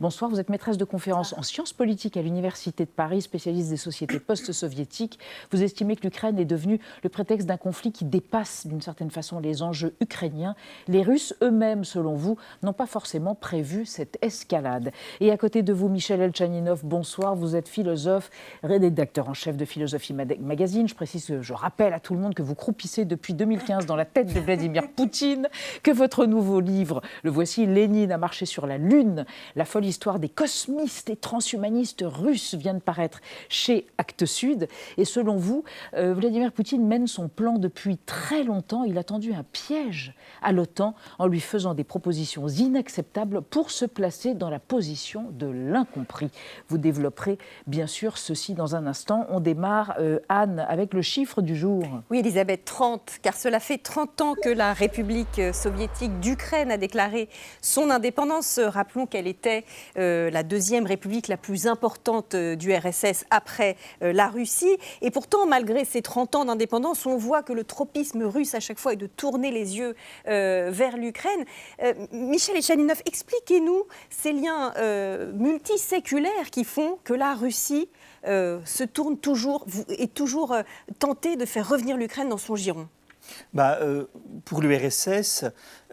Speaker 9: Bonsoir, vous êtes maîtresse de conférence en sciences politiques à l'Université de Paris, spécialiste des sociétés post-soviétiques. Vous estimez que l'Ukraine est devenue le prétexte d'un conflit qui dépasse d'une certaine façon les enjeux ukrainiens. Les Russes eux-mêmes, selon vous, n'ont pas forcément prévu cette escalade. Et à côté de vous, Michel Elchaninov, bonsoir. Vous êtes philosophe, rédacteur en chef de Philosophie Magazine. Je précise, je rappelle à tout le monde que vous croupissez depuis 2015 dans la tête de Vladimir Poutine, que votre nouveau livre, le voici, Lénine a marché sur la Lune, la folle histoire des cosmistes et transhumanistes russes vient de paraître chez Actes Sud. Et selon vous, euh, Vladimir Poutine mène son plan depuis très longtemps. Il a tendu un piège à l'OTAN en lui faisant des propositions inacceptables pour se placer dans la position de l'incompris. Vous développerez bien sûr ceci dans un instant. On démarre, euh, Anne, avec le chiffre du jour.
Speaker 10: Oui, Elisabeth, 30, car cela fait 30 ans que la République soviétique d'Ukraine a déclaré son indépendance. Rappelons qu'elle était euh, la deuxième république la plus importante euh, du RSS après euh, la Russie? Et pourtant, malgré ces 30 ans d'indépendance, on voit que le tropisme russe à chaque fois est de tourner les yeux vers l'Ukraine. Michel Echaninov, expliquez-nous ces liens multiséculaires qui font que la Russie se tourne toujours, est toujours tentée de faire revenir l'Ukraine dans son giron.
Speaker 11: Bah, pour l'URSS,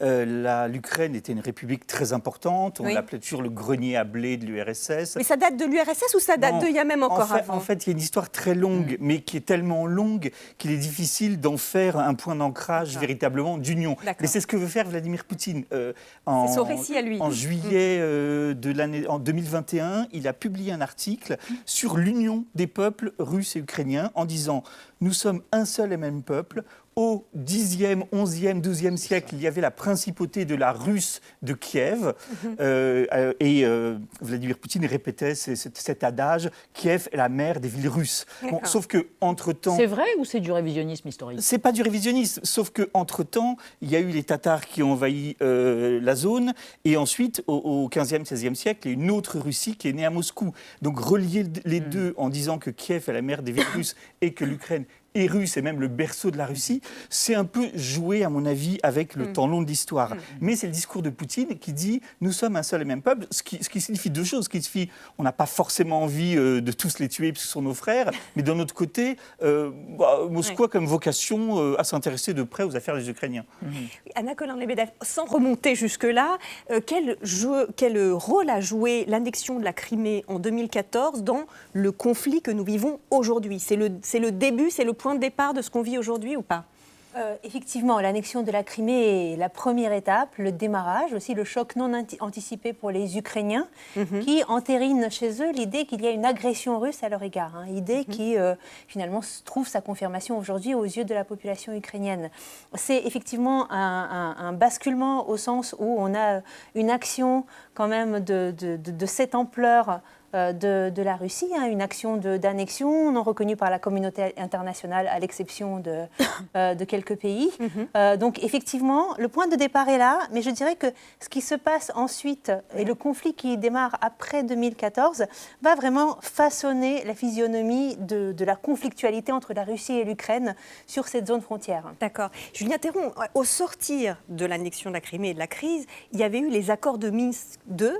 Speaker 11: euh, L'Ukraine était une république très importante. On l'appelait toujours le grenier à blé de l'URSS.
Speaker 10: Mais ça date de l'URSS ou ça date de il y a même encore
Speaker 11: en fait,
Speaker 10: avant
Speaker 11: En fait, il y a une histoire très longue, mm. mais qui est tellement longue qu'il est difficile d'en faire un point d'ancrage véritablement d'union. Mais c'est ce que veut faire Vladimir Poutine.
Speaker 10: Euh, en, son récit à lui.
Speaker 11: En juillet mm. euh, de l'année en 2021, il a publié un article sur l'union des peuples russes et ukrainiens en disant nous sommes un seul et même peuple au 10e, 11e, 12e siècle, il y avait la principauté de la Russe de Kiev. Mhm. Euh, euh, et euh, Vladimir Poutine répétait cet adage Kiev est la mère des villes russes. sauf que entre-temps.
Speaker 9: C'est vrai ou c'est du révisionnisme historique?
Speaker 11: C'est pas du révisionnisme, sauf que entre-temps, il y a eu les Tatars qui ont envahi la zone. Et ensuite, au, 15e, 16e siècle, il y a une autre Russie qui est née à Moscou. Donc relier les hmm. deux en disant que Kiev est la mère des villes russes et que l'Ukraine et russe, et même le berceau de la Russie, c'est un peu joué, à mon avis, avec le mm. temps long de l'histoire. Mm. Mais c'est le discours de Poutine qui dit nous sommes un seul et même peuple, ce qui, ce qui signifie deux choses. Ce qui signifie on n'a pas forcément envie euh, de tous les tuer parce que ce sont nos frères, [laughs] mais d'un autre côté, euh, bah, Moscou a comme vocation euh, à s'intéresser de près aux affaires des Ukrainiens.
Speaker 10: Mm. Anna Colin-Lebedev, sans remonter jusque-là, quel, quel rôle a joué l'annexion de la Crimée en 2014 dans le conflit que nous vivons aujourd'hui? C'est le, le début, c'est le point point de départ de ce qu'on vit aujourd'hui ou pas?
Speaker 12: Euh, effectivement, l'annexion de la Crimée est la première étape, le démarrage, aussi le choc non anticipé pour les Ukrainiens, mhm. qui entérinent chez eux l'idée qu'il y a une agression russe à leur égard, hein, idée mhm. qui euh, finalement trouve sa confirmation aujourd'hui aux yeux de la population ukrainienne. C'est effectivement un, basculement au sens où on a une action quand même de, de cette ampleur euh, de, la Russie, hein, une action d'annexion non reconnue par la communauté internationale, à l'exception de, [laughs] euh, de, quelques pays. Mhm. Euh, donc effectivement, le point de départ est là, mais je dirais que ce qui se passe ensuite et le conflit qui démarre après 2014 va vraiment façonner la physionomie de, de la conflictualité entre la Russie et l'Ukraine sur cette zone frontière.
Speaker 10: D'accord. Julien Théron, au sortir de l'annexion de la Crimée et de la crise, il y avait eu les accords de Minsk II.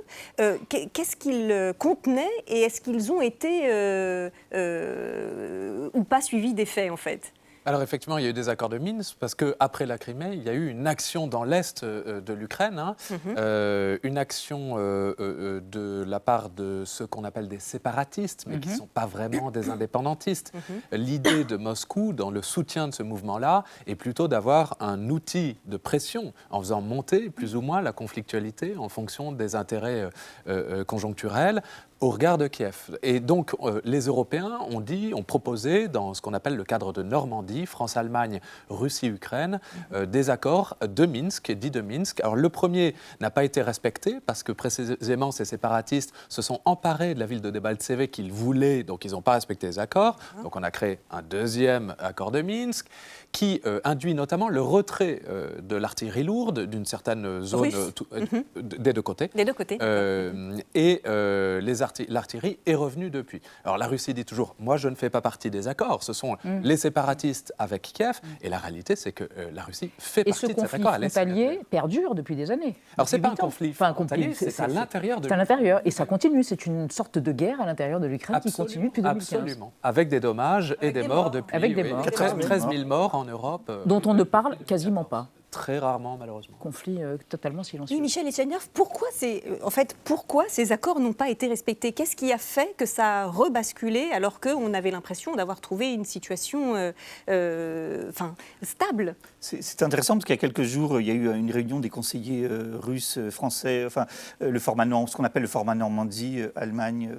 Speaker 10: Qu'est-ce qu'ils contenaient et est-ce qu'ils ont été euh, euh, ou pas suivis des faits en fait?
Speaker 13: Alors effectivement, il y a eu des accords de Minsk parce qu'après la Crimée, il y a eu une action dans l'est euh, de l'Ukraine, hein. mhm. euh, une action euh, de la part de ceux qu'on appelle des séparatistes, mais qui ne mhm. sont pas vraiment des indépendantistes. Mhm. L'idée de Moscou dans le soutien de ce mouvement-là est plutôt d'avoir un outil de pression en faisant monter plus ou moins la conflictualité en fonction des intérêts conjoncturels au regard de Kiev. Et donc, euh, les Européens ont dit, ont proposé, dans ce qu'on appelle le cadre de Normandie, France-Allemagne, Russie-Ukraine, euh, des accords de Minsk, dits de Minsk. Alors, le premier n'a pas été respecté parce que précisément, ces séparatistes se sont emparés de la ville de Debaltseve qu'ils voulaient, donc ils n'ont pas respecté les accords. Donc, on a créé un deuxième accord de Minsk qui euh, induit notamment le retrait de l'artillerie lourde d'une certaine zone tout-
Speaker 10: Mhm.
Speaker 13: des deux côtés.
Speaker 10: Des deux côtés.
Speaker 13: Et les l'artillerie est revenue depuis. Alors la Russie dit toujours, moi je ne fais pas partie des accords, ce sont
Speaker 9: Mm.
Speaker 13: les séparatistes avec Kiev. Et la réalité, c'est que euh, la Russie fait
Speaker 9: Et
Speaker 13: partie
Speaker 9: ce
Speaker 13: de cet
Speaker 9: conflit
Speaker 13: accord. Elle est
Speaker 9: frontalier perdure depuis des années.
Speaker 13: Alors, c'est pas un conflit
Speaker 9: Enfin, un conflit,
Speaker 13: c'est à l'intérieur de
Speaker 9: C'est à l'intérieur. Et ça continue. C'est une sorte de guerre à l'intérieur de l'Ukraine qui continue depuis 2015.
Speaker 13: Absolument. Avec des dommages et des, morts, depuis.
Speaker 9: Avec des
Speaker 13: oui,
Speaker 9: morts.
Speaker 13: 13 13 000 morts en Europe. euh,
Speaker 9: Dont on ne parle quasiment pas.
Speaker 13: Très rarement, malheureusement.
Speaker 9: Conflit euh, totalement silencieux.
Speaker 10: Oui, Michel Etchenierf, pourquoi, ces, euh, en fait, pourquoi ces accords n'ont pas été respectés? Qu'est-ce qui a fait que ça a rebasculé alors qu'on avait l'impression d'avoir trouvé une situation euh, euh, enfin, stable?
Speaker 11: C'est intéressant parce qu'il y a quelques jours, il y a eu une réunion des conseillers euh, russes, français, enfin le format ce qu'on appelle le format Normandie, Allemagne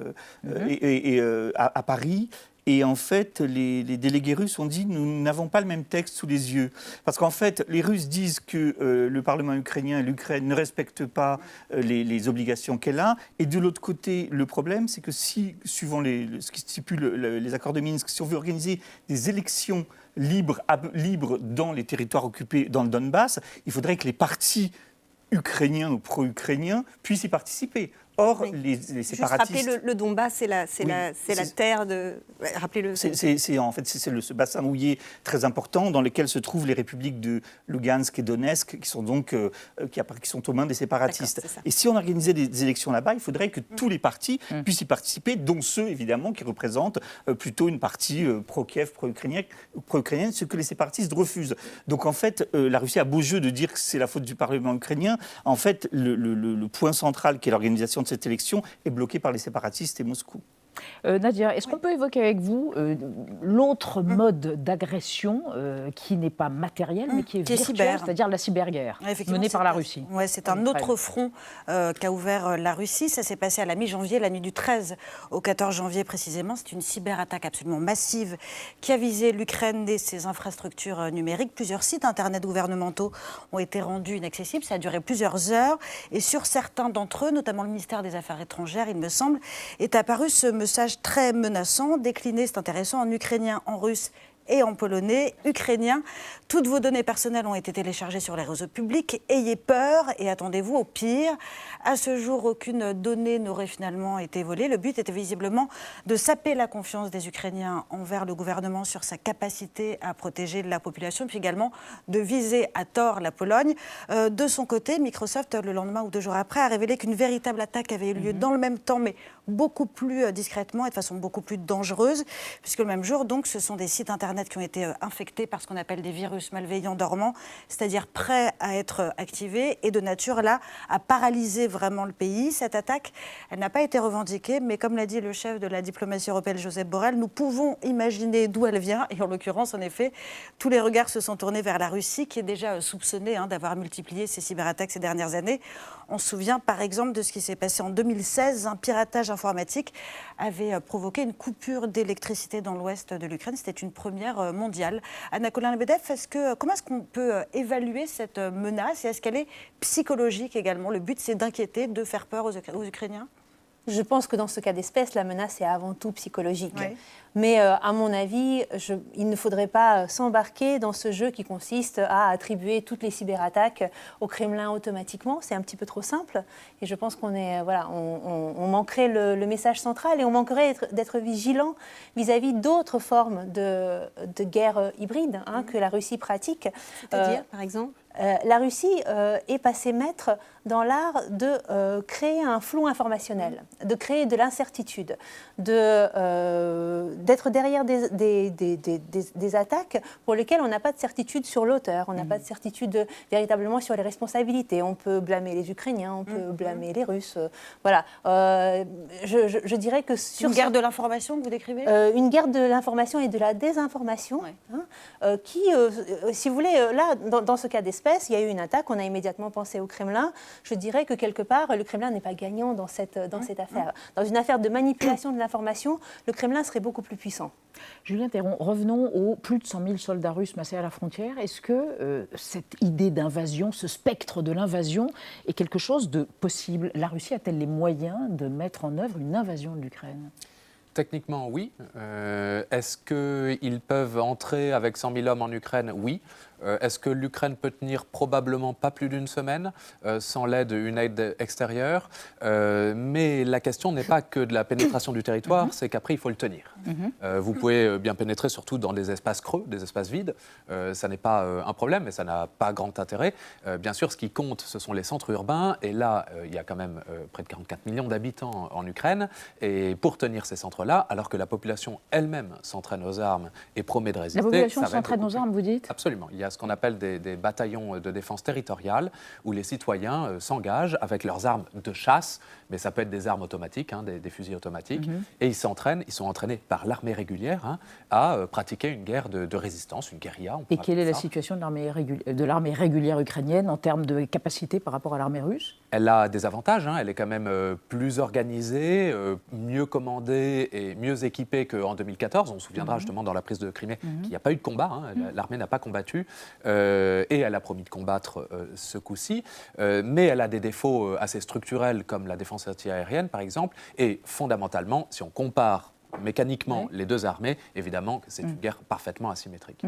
Speaker 9: Mhm.
Speaker 11: et, et- et, euh, à, à Paris. Et en fait, les, délégués russes ont dit nous n'avons pas le même texte sous les yeux. Parce qu'en fait, les Russes disent que euh, le Parlement ukrainien et l'Ukraine ne respectent pas euh, les, obligations qu'elle a. Et de l'autre côté, le problème, c'est que si, suivant les, le- ce qui stipule le- les accords de Minsk, si on veut organiser des élections libres dans les territoires occupés dans le Donbass, il faudrait que les partis ukrainiens ou pro-ukrainiens puissent y participer. Or, les, les
Speaker 10: Juste rappeler
Speaker 11: séparatistes...
Speaker 10: le, le Donbass, c'est la,
Speaker 11: Oui,
Speaker 10: terre de. ouais, Rappelez-le.
Speaker 11: C'est- en fait c'est ce bassin mouillé très important dans lequel se trouvent les républiques de Lugansk et Donetsk qui sont donc euh, euh, qui, sont aux mains des séparatistes. Et si on organisait des, des élections là-bas, il faudrait que tous les partis puissent y participer, dont ceux évidemment qui représentent euh, plutôt une partie euh, pro-Kiev, pro-ukrainienne, ce que les séparatistes refusent. Donc en fait, euh, la Russie a beau jeu de dire que c'est la faute du Parlement ukrainien. En fait, le, le- le- le point central qui est l'organisation cette élection est bloqué par les séparatistes et Moscou.
Speaker 9: Euh, Nadia, est-ce qu'on peut évoquer avec vous euh, l'autre
Speaker 14: Hum.
Speaker 9: mode d'agression euh, qui n'est pas matériel, mais qui est
Speaker 14: Qui est
Speaker 9: virtuel,
Speaker 14: cyber.
Speaker 9: c'est-à-dire la cyberguerre, menée par la Russie?
Speaker 14: Ouais, c'est un autre front qu'a ouvert la Russie. Ça s'est passé à la mi-janvier, la nuit du 13 au 14 janvier précisément. C'est une cyberattaque absolument massive qui a visé l'Ukraine et ses infrastructures numériques. Plusieurs sites internet gouvernementaux ont été rendus inaccessibles. Ça a duré plusieurs heures. Et sur certains d'entre eux, notamment le ministère des Affaires étrangères, il me semble, est apparu ce message très menaçant, décliné, c'est intéressant, en ukrainien, en russe et en polonais, ukrainien. Toutes vos données personnelles ont été téléchargées sur les réseaux publics. Ayez peur et attendez-vous au pire. À ce jour, aucune donnée n'aurait finalement été volée. Le but était visiblement de saper la confiance des Ukrainiens envers le gouvernement sur sa capacité à protéger la population, puis également de viser à tort la Pologne. Euh, de son côté, Microsoft, le lendemain ou deux jours après, a révélé qu'une véritable attaque avait eu lieu dans le même temps, mais beaucoup plus euh, discrètement et de façon beaucoup plus dangereuse, puisque le même jour, donc, ce sont des sites internet qui ont été euh, infectés par ce qu'on appelle des virus malveillants dormants, c'est-à-dire prêts à être euh, activés et de nature là à paralyser vraiment le pays. Cette attaque, elle n'a pas été revendiquée, mais comme l'a dit le chef de la diplomatie européenne, Joseph Borrell, nous pouvons imaginer d'où elle vient. Et en l'occurrence, en effet, tous les regards se sont tournés vers la Russie, qui est déjà soupçonnée hein, d'avoir multiplié ces cyberattaques ces dernières années. On se souvient par exemple de ce qui s'est passé en 2016. Un piratage informatique avait euh, provoqué une coupure d'électricité dans l'ouest de l'Ukraine. C'était une première euh, mondiale. Anna Colin-Lebedev, que, comment est-ce qu'on peut euh, évaluer cette euh, menace et est-ce qu'elle est psychologique également? Le but, c'est d'inquiéter, de faire peur aux, Ukra- aux Ukrainiens?
Speaker 12: Je pense que dans ce cas d'espèce, la menace est avant tout psychologique.
Speaker 14: Ouais.
Speaker 12: Mais euh, à mon avis, je- il ne faudrait pas s'embarquer dans ce jeu qui consiste à attribuer toutes les cyberattaques au Kremlin automatiquement. C'est un petit peu trop simple. Et je pense qu'on est, euh, voilà, on, on- on manquerait le, le message central et on manquerait être- d'être vigilant vis-à-vis d'autres formes de, de guerre euh, hybride hein, que la Russie pratique.
Speaker 10: C'est-à-dire,
Speaker 12: Euh,
Speaker 10: par exemple?
Speaker 12: euh, la Russie euh, est passée maître dans l'art de euh, créer un flou informationnel, de créer de l'incertitude, de, d'être derrière des, des- des- des- attaques pour lesquelles on n'a pas de certitude sur l'auteur, on n'a pas de certitude véritablement sur les responsabilités. On peut blâmer les Ukrainiens, on peut blâmer les Russes. euh, voilà. Euh, je, je- je dirais que sur
Speaker 14: Une guerre de l'information que vous décrivez?
Speaker 12: Euh, une guerre de l'information et de la désinformation, hein, euh, qui, euh, euh, si vous voulez, euh, là, dans, dans ce cas d'espèce, il y a eu une attaque, on a immédiatement pensé au Kremlin. Je dirais que quelque part, le Kremlin n'est pas gagnant dans cette, dans cette affaire. Dans une affaire de manipulation de l'information, le Kremlin serait beaucoup plus puissant.
Speaker 9: Julien Théron, revenons aux plus de 100 000 soldats russes massés à la frontière. Est-ce que euh, cette idée d'invasion, ce spectre de l'invasion, est quelque chose de possible? La Russie a-t-elle les moyens de mettre en œuvre une invasion de l'Ukraine?
Speaker 13: Techniquement, oui. Euh, Est-ce qu'ils peuvent entrer avec 100 000 hommes en Ukraine? Oui. Euh, Est-ce que l'Ukraine peut tenir Probablement pas plus d'une semaine euh, sans l'aide, une aide extérieure. Euh, mais la question n'est pas que de la pénétration du territoire, c'est qu'après, il faut le tenir. Euh, vous pouvez bien pénétrer surtout dans des espaces creux, des espaces vides. Ça n'est pas un problème, mais ça n'a pas grand intérêt. Bien sûr, ce qui compte, ce sont les centres urbains. Et là, il y a quand même près de 44 millions d'habitants en Ukraine. Et pour tenir ces centres-là, alors que la population elle-même s'entraîne aux armes et promet de résister,
Speaker 9: La population s'entraîne aux armes, vous dites?
Speaker 13: Absolument. Il y a ce qu'on appelle des, des bataillons de défense territoriale où les citoyens euh, s'engagent avec leurs armes de chasse, mais ça peut être des armes automatiques, hein, des, des fusils automatiques,
Speaker 9: Mhm.
Speaker 13: et ils s'entraînent, ils sont entraînés par l'armée régulière hein, à euh, pratiquer une guerre de, de résistance, une guérilla.
Speaker 9: Et quelle est la situation de l'armée régulière ukrainienne en termes de capacité par rapport à l'armée russe?
Speaker 13: Elle a des avantages, hein. elle est quand même euh, plus organisée, euh, mieux commandée et mieux équipée qu'en 2014. On se souviendra
Speaker 9: Mhm.
Speaker 13: justement dans la prise de Crimée
Speaker 9: Mhm.
Speaker 13: qu'il n'y a pas eu de combat. La- l'armée n'a pas combattu euh, et elle a promis de combattre euh, ce coup-ci. Euh, mais elle a des défauts euh, assez structurels comme la défense antiaérienne par exemple. Et fondamentalement, si on compare mécaniquement les deux armées, évidemment que c'est une guerre parfaitement asymétrique.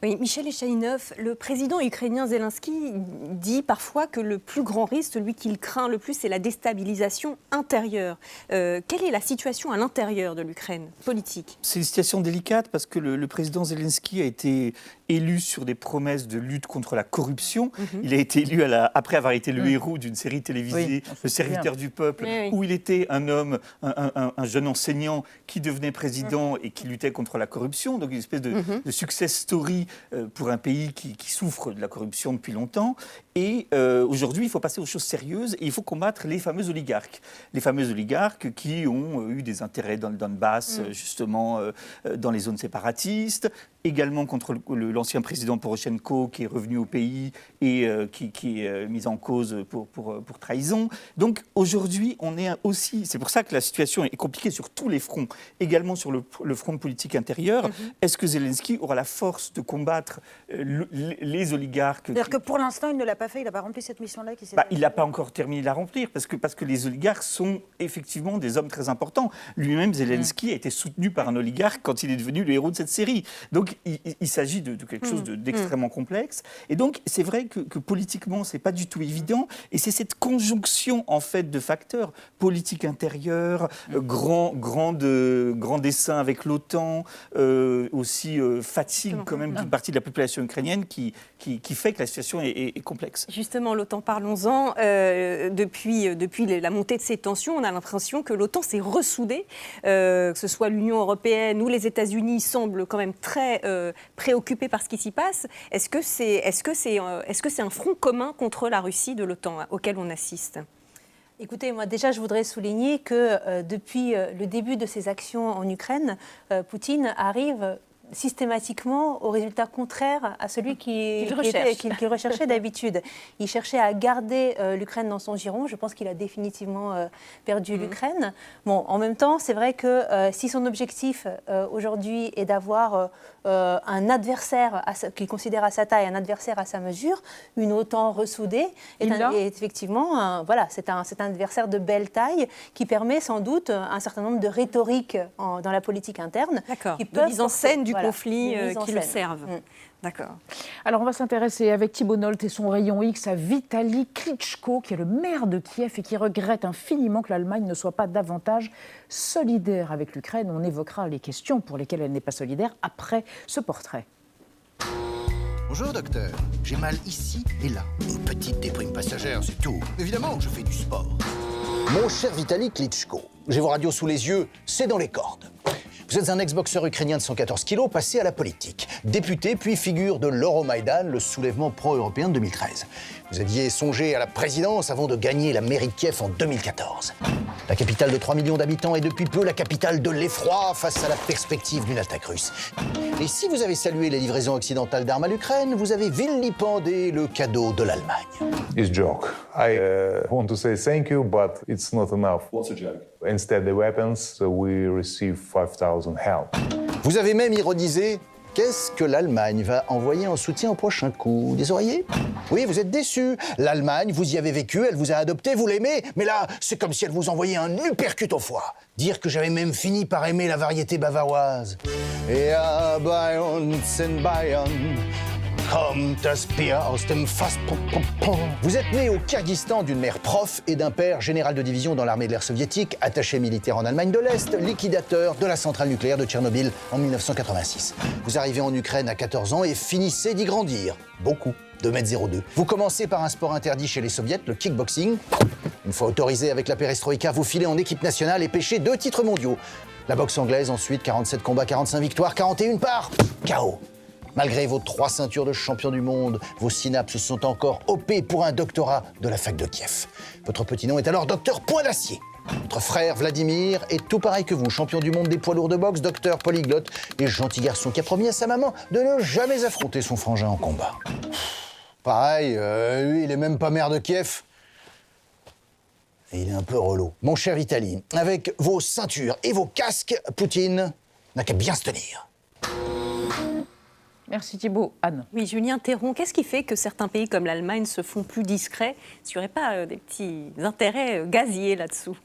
Speaker 10: Oui, Michel Echaïnov, le président ukrainien Zelensky dit parfois que le plus grand risque, celui qu'il craint le plus, c'est la déstabilisation intérieure. Euh, quelle est la situation à l'intérieur de l'Ukraine politique?
Speaker 11: C'est une situation délicate parce que le, le président Zelensky a été élu sur des promesses de lutte contre la corruption.
Speaker 10: Mhm.
Speaker 11: Il a été élu à la- après avoir été le
Speaker 9: Mm.
Speaker 11: héros d'une série télévisée,
Speaker 9: Oui,
Speaker 11: Le serviteur du peuple,
Speaker 10: Oui, oui.
Speaker 11: où il était un homme, un, un- un- un jeune enseignant qui devenait président et qui luttait contre la corruption. Donc une espèce de,
Speaker 10: Mhm.
Speaker 11: de success story euh, pour un pays qui, qui souffre de la corruption depuis longtemps. Et euh, aujourd'hui, il faut passer aux choses sérieuses et il faut combattre les fameux oligarques. Les fameux oligarques qui ont euh, eu des intérêts dans le Donbass,
Speaker 10: Mm.
Speaker 11: justement, euh, dans les zones séparatistes, également contre l'ancien président Poroshenko qui est revenu au pays et euh, qui, qui est mis en cause pour, pour, pour trahison. Donc aujourd'hui, on est aussi, c'est pour ça que la situation est compliquée sur tous les fronts, également sur le, le front politique intérieur. Est-ce que Zelensky aura la force de combattre le- les- les oligarques
Speaker 14: C'est-à-dire
Speaker 11: qui-
Speaker 14: que pour l'instant, il ne l'a pas fait, il n'a pas rempli cette mission-là qui s'est
Speaker 11: bah, il n'a pas encore terminé de la remplir parce que, parce que les oligarques sont effectivement des hommes très importants. Lui-même, Zelensky, a été soutenu par un oligarque quand il est devenu le héros de cette série. Donc il, s'agit de, de quelque chose de- d'extrêmement complexe. Et donc c'est vrai que, que politiquement, c'est pas du tout évident. Et c'est cette conjonction en fait de facteurs politique intérieure, euh, grand, grand, euh, grand dessin avec l'OTAN, euh, aussi euh, fatigue quand même d'une partie de la population ukrainienne qui, qui, qui fait que la situation est- est- est complexe.
Speaker 10: Justement, l'OTAN, parlons-en. Euh, depuis, depuis la montée de ces tensions, on a l'impression que l'OTAN s'est ressoudée, euh, que ce soit l'Union européenne ou les États-Unis semblent quand même très euh, préoccupés par ce qui s'y passe. Est-ce que c'est est -ce c'est euh, est -ce c'est un front commun contre la Russie de l'OTAN auquel on assiste?
Speaker 12: Écoutez, moi déjà, je voudrais souligner que euh, depuis euh, le début de ses actions en Ukraine, euh, Poutine arrive systématiquement au résultat contraire à celui qui- [laughs]
Speaker 9: Qu'il
Speaker 12: qui
Speaker 9: recherche.
Speaker 12: recherchait d'habitude. Il cherchait à garder euh, l'Ukraine dans son giron. Je pense qu'il a définitivement euh, perdu l'Ukraine. Bon, en même temps, c'est vrai que euh, si son objectif aujourd'hui est d'avoir euh, un adversaire à sa- qu'il considère à sa taille, un adversaire à sa mesure, une OTAN ressoudée, est, un- effectivement un, voilà, c'est un, adversaire de belle taille qui permet sans doute un certain nombre de rhétoriques en- dans la politique interne.
Speaker 10: D'accord.
Speaker 12: qui
Speaker 10: De
Speaker 12: peuvent
Speaker 10: mise en scène du
Speaker 12: voilà,
Speaker 10: conflit euh, qui le servent.
Speaker 12: Mm.
Speaker 10: D'accord.
Speaker 9: Alors on va s'intéresser avec Thibault Nolt et son rayon X à Vitaly Klitschko, qui est le maire de Kiev et qui regrette infiniment que l'Allemagne ne soit pas davantage solidaire avec l'Ukraine. On évoquera les questions pour lesquelles elle n'est pas solidaire après ce portrait.
Speaker 15: Bonjour docteur, j'ai mal ici et là. Une petite déprime passagère, c'est tout. Évidemment, je fais du sport.
Speaker 16: Mon cher Vitali Klitschko, j'ai vos radios sous les yeux, c'est dans les cordes. Vous êtes un ex-boxeur ukrainien de 114 kilos passé à la politique, député puis figure de l'Euromaïdan, le soulèvement pro-européen de 2013. Vous aviez songé à la présidence avant de gagner la mairie de Kiev en 2014. La capitale de 3 millions d'habitants est depuis peu la capitale de l'effroi face à la perspective d'une attaque russe. Et si vous avez salué les livraisons occidentales d'armes à l'Ukraine, vous avez vilipendé le cadeau de l'Allemagne.
Speaker 17: It's joke. I uh, want to say thank you, but it's not enough. What's a joke? Instead the weapons, we receive 5,000 help.
Speaker 16: Vous avez même ironisé Qu'est-ce que l'Allemagne va envoyer en soutien au prochain coup Des oreillers Oui, vous êtes déçus. L'Allemagne, vous y avez vécu, elle vous a adopté, vous l'aimez, mais là, c'est comme si elle vous envoyait un uppercut au foie. Dire que j'avais même fini par aimer la variété bavaroise. À Bayonne, Das aus dem. Vous êtes né au Kyrgyzstan d'une mère prof et d'un père général de division dans l'armée de l'air soviétique, attaché militaire en Allemagne de l'Est, liquidateur de la centrale nucléaire de Tchernobyl en 1986. Vous arrivez en Ukraine à 14 ans et finissez d'y grandir. Beaucoup. 2m02. Vous commencez par un sport interdit chez les soviets, le kickboxing. Une fois autorisé avec la perestroïka, vous filez en équipe nationale et pêchez deux titres mondiaux. La boxe anglaise ensuite, 47 combats, 45 victoires, 41 par KO. Malgré vos trois ceintures de champion du monde, vos synapses sont encore OP pour un doctorat de la fac de Kiev. Votre petit nom est alors docteur Point d'Acier. Votre frère Vladimir est tout pareil que vous, champion du monde des poids lourds de boxe, docteur polyglotte et gentil garçon qui a promis à sa maman de ne jamais affronter son frangin en combat. Pareil, euh, lui, il est même pas maire de Kiev. Il est un peu relou. Mon cher Vitali, avec vos ceintures et vos casques, Poutine n'a qu'à bien se tenir.
Speaker 9: Merci Thibault. Anne.
Speaker 10: Oui, Julien Théron, qu'est-ce qui fait que certains pays comme l'Allemagne se font plus discrets S'il n'y aurait pas euh, des petits intérêts euh, gaziers là-dessous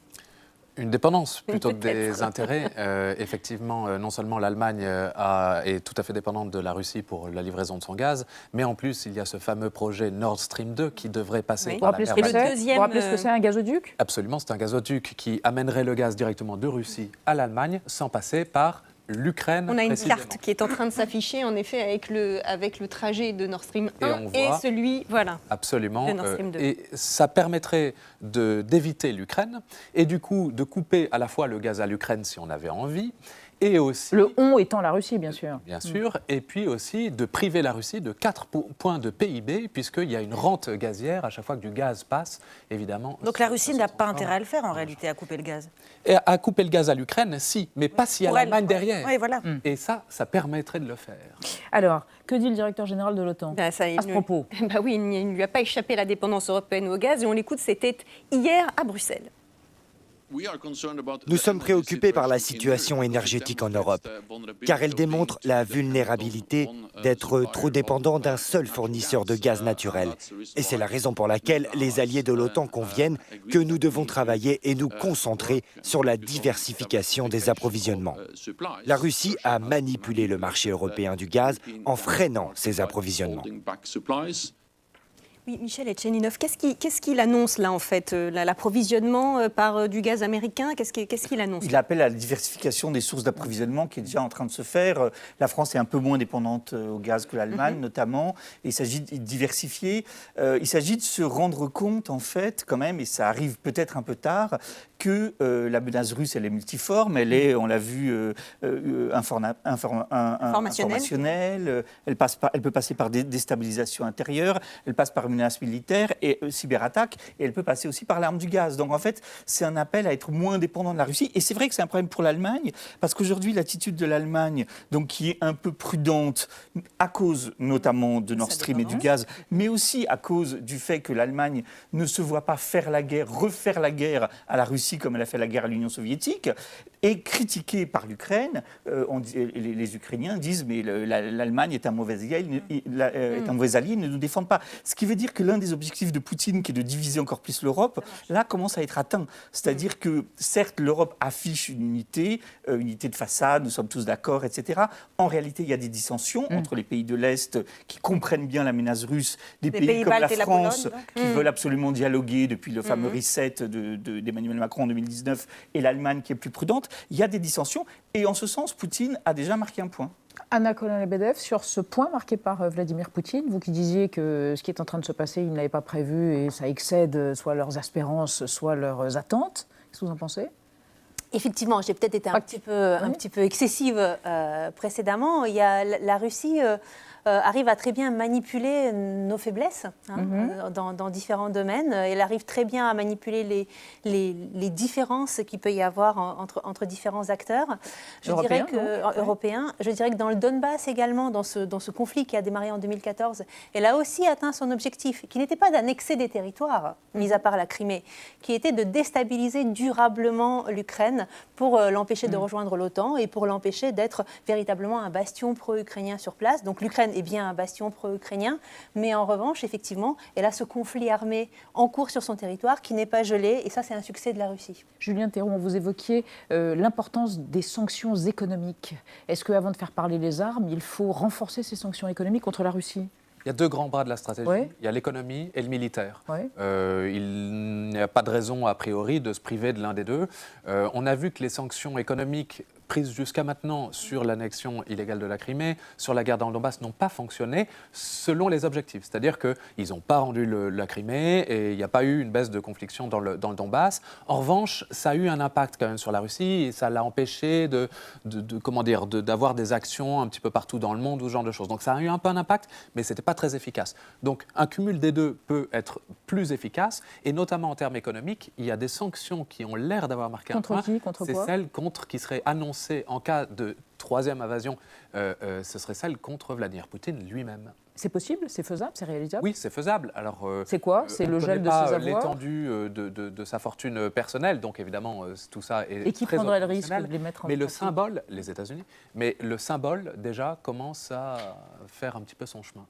Speaker 13: une dépendance plutôt que des [laughs] intérêts. Euh, effectivement, non seulement l'Allemagne est tout à fait dépendante de la Russie pour la livraison de son gaz, mais en plus, il y a ce fameux projet Nord Stream 2 qui devrait passer par la mer
Speaker 9: Vous rappelez ce que c'est un gazoduc?
Speaker 13: Absolument, c'est un gazoduc qui amènerait le gaz directement de Russie à l'Allemagne sans passer par l'Ukraine.
Speaker 10: On a une carte qui est en train de s'afficher, en effet, avec le, avec le trajet de Nord Stream 1 et, celui, voilà.
Speaker 13: Absolument. De Nord Stream 2. Euh, et ça permettrait d'éviter l'Ukraine et du coup de couper à la fois le gaz à l'Ukraine si on avait envie et aussi,
Speaker 9: le on étant la Russie, bien sûr.
Speaker 13: Bien sûr, et puis aussi de priver la Russie de 4 points de PIB, puisqu'il y a une rente gazière à chaque fois que du gaz passe, évidemment.
Speaker 14: Donc la Russie n'a pas intérêt à le faire en réalité, à couper le gaz
Speaker 13: et À couper le gaz à l'Ukraine, si, mais pas si à l'Allemagne derrière.
Speaker 14: Oui, voilà.
Speaker 13: Mm. Et ça, ça permettrait de le faire.
Speaker 9: Alors, que dit le directeur général de l'OTAN bah, à ce propos? [laughs]
Speaker 10: Bah Oui, il ne lui a pas échappé la dépendance européenne au gaz, et on l'écoute, c'était hier à Bruxelles.
Speaker 5: Nous sommes préoccupés par la situation énergétique en Europe, car elle démontre la vulnérabilité d'être trop dépendant d'un seul fournisseur de gaz naturel. Et c'est la raison pour laquelle les alliés de l'OTAN conviennent que nous devons travailler et nous concentrer sur la diversification des approvisionnements. La Russie a manipulé le marché européen du gaz en freinant ses approvisionnements.
Speaker 10: Oui, Michel Etcheninov, qu'est-ce qu'il annonce là en fait euh, L'approvisionnement euh, par euh, du gaz américain? Qu'est-ce qu'il annonce
Speaker 11: Il appelle à la diversification des sources d'approvisionnement qui est déjà en train de se faire. La France est un peu moins dépendante au gaz que l'Allemagne mhm. notamment. il s'agit de diversifier. il s'agit de se rendre compte en fait quand même, et ça arrive peut-être un peu tard, que la menace russe elle est multiforme. Elle est, on l'a vu, informationnelle. Elle, passe elle peut passer par des déstabilisations intérieures. Elle passe par menace militaire et euh, cyberattaque, et elle peut passer aussi par l'arme du gaz. Donc en fait, c'est un appel à être moins dépendant de la Russie. Et c'est vrai que c'est un problème pour l'Allemagne, parce qu'aujourd'hui, l'attitude de l'Allemagne, donc qui est un peu prudente, à cause notamment de Nord Stream et du gaz, mais aussi à cause du fait que l'Allemagne ne se voit pas faire la guerre, refaire la guerre à la Russie comme elle a fait la guerre à l'Union soviétique, est critiquée par l'Ukraine. Euh, les, Ukrainiens disent mais l'Allemagne est un mauvais allié, euh, est un mauvais allié, ne nous défendent pas. Ce qui veut dire que l'un des objectifs de Poutine, qui est de diviser encore plus l'Europe, là commence à être atteint. C'est-à-dire que certes, l'Europe affiche une unité, euh, unité de façade, nous sommes tous d'accord, etc. En réalité, il y a des dissensions mm. entre les pays de l'Est qui comprennent bien la menace russe, des pays, comme la France qui mm. veulent absolument dialoguer depuis le fameux mm. reset d'Emmanuel Macron en 2019 et l'Allemagne qui est plus prudente. Il y a des dissensions et en ce sens, Poutine a déjà marqué un point.
Speaker 9: Anna Kolin-Lebedev, sur ce point marqué par euh, Vladimir Poutine, vous qui disiez que ce qui est en train de se passer, il n'avait pas prévu et ça excède euh, soit leurs espérances, soit leurs attentes. Qu'est-ce que vous en pensez?
Speaker 12: Effectivement, j'ai peut-être été un petit peu, un petit peu excessive euh, précédemment. Il y a la Russie. Arrive à très bien manipuler nos faiblesses hein,
Speaker 9: Mhm.
Speaker 12: dans, dans différents domaines. Elle arrive très bien à manipuler les, les, les différences qu'il peut y avoir en- entre, entre différents acteurs. Je
Speaker 9: Européens,
Speaker 12: dirais que,
Speaker 9: donc,
Speaker 12: euh,
Speaker 9: ouais.
Speaker 12: européens. Je dirais que dans le Donbass également, dans ce, dans ce conflit qui a démarré en 2014, elle a aussi atteint son objectif, qui n'était pas d'annexer des territoires, mis à part la Crimée, qui était de déstabiliser durablement l'Ukraine pour euh, l'empêcher de rejoindre l'OTAN et pour l'empêcher d'être véritablement un bastion pro-ukrainien sur place. Donc l'Ukraine est bien un bastion pro-ukrainien, mais en revanche, effectivement, elle a ce conflit armé en cours sur son territoire qui n'est pas gelé, et ça c'est un succès de la Russie.
Speaker 9: Julien Théron, vous évoquiez euh, l'importance des sanctions économiques. Est-ce qu'avant de faire parler les armes, il faut renforcer ces sanctions économiques contre la Russie?
Speaker 13: Il y a deux grands bras de la stratégie. Il y a l'économie et le militaire. Euh, il n'y a pas de raison, a priori, de se priver de l'un des deux. Euh, on a vu que les sanctions économiques prises jusqu'à maintenant sur l'annexion illégale de la Crimée, sur la guerre dans le Donbass, n'ont pas fonctionné selon les objectifs. C'est-à-dire qu'ils n'ont pas rendu le- la Crimée et il n'y a pas eu une baisse de confliction dans le, dans le Donbass. En revanche, ça a eu un impact quand même sur la Russie et ça l'a empêché de, de- de- comment dire, de- d'avoir des actions un petit peu partout dans le monde ou ce genre de choses. Donc ça a eu un peu un impact, mais ce n'était pas très efficace. Donc un cumul des deux peut être plus efficace et notamment en termes économiques, il y a des sanctions qui ont l'air d'avoir marqué
Speaker 9: Contre
Speaker 13: un point.
Speaker 9: qui? Contre
Speaker 13: C'est
Speaker 9: quoi?
Speaker 13: celle contre qui serait en cas de troisième invasion. euh, euh, ce serait celle contre Vladimir Poutine lui-même.
Speaker 9: C'est possible C'est faisable C'est réalisable?
Speaker 13: Oui, c'est faisable. Alors, euh,
Speaker 9: C'est quoi? C'est le gel de
Speaker 13: pas,
Speaker 9: ses avoirs?
Speaker 13: L'étendue de, de- de sa fortune personnelle, donc évidemment, tout ça est
Speaker 9: Et qui
Speaker 13: très
Speaker 9: prendrait le risque de les mettre en
Speaker 13: Mais le
Speaker 9: pratique
Speaker 13: symbole, les États-Unis, mais le symbole déjà commence à faire un petit peu son chemin.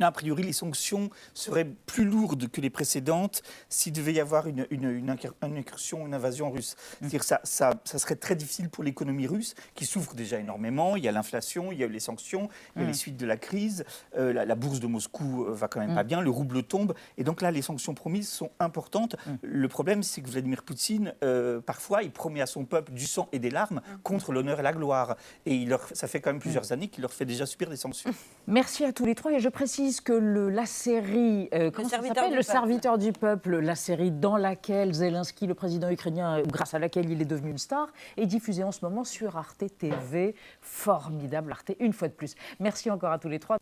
Speaker 11: A priori, les sanctions seraient plus lourdes que les précédentes s'il devait y avoir une, une- une une incursion, une invasion russe. C'est-à-dire que ça, ça- ça serait très difficile pour l'économie russe, qui souffre déjà énormément. Il y a l'inflation, il y a eu les sanctions, il y a
Speaker 9: Mm.
Speaker 11: les suites de la crise. Euh, la, la bourse de Moscou euh, va quand même
Speaker 9: Mm.
Speaker 11: pas bien, le rouble tombe. Et donc là, les sanctions promises sont importantes.
Speaker 9: Mm.
Speaker 11: Le problème, c'est que Vladimir Poutine, euh, parfois, il promet à son peuple du sang et des larmes contre l'honneur et la gloire. Et il leur, ça fait quand même plusieurs années qu'il leur fait déjà subir des sanctions.
Speaker 9: Merci à tous les trois. Et je précise que le, la série, euh, comment ça
Speaker 14: serviteur
Speaker 9: s'appelle
Speaker 14: du
Speaker 9: Le
Speaker 14: peuple.
Speaker 9: du peuple, la série dans laquelle Zelensky, le président ukrainien, euh, grâce à laquelle il est devenu une star, est diffusée en ce moment sur Arte TV. Formidable Arte, une fois de plus. Merci encore à tous les trois.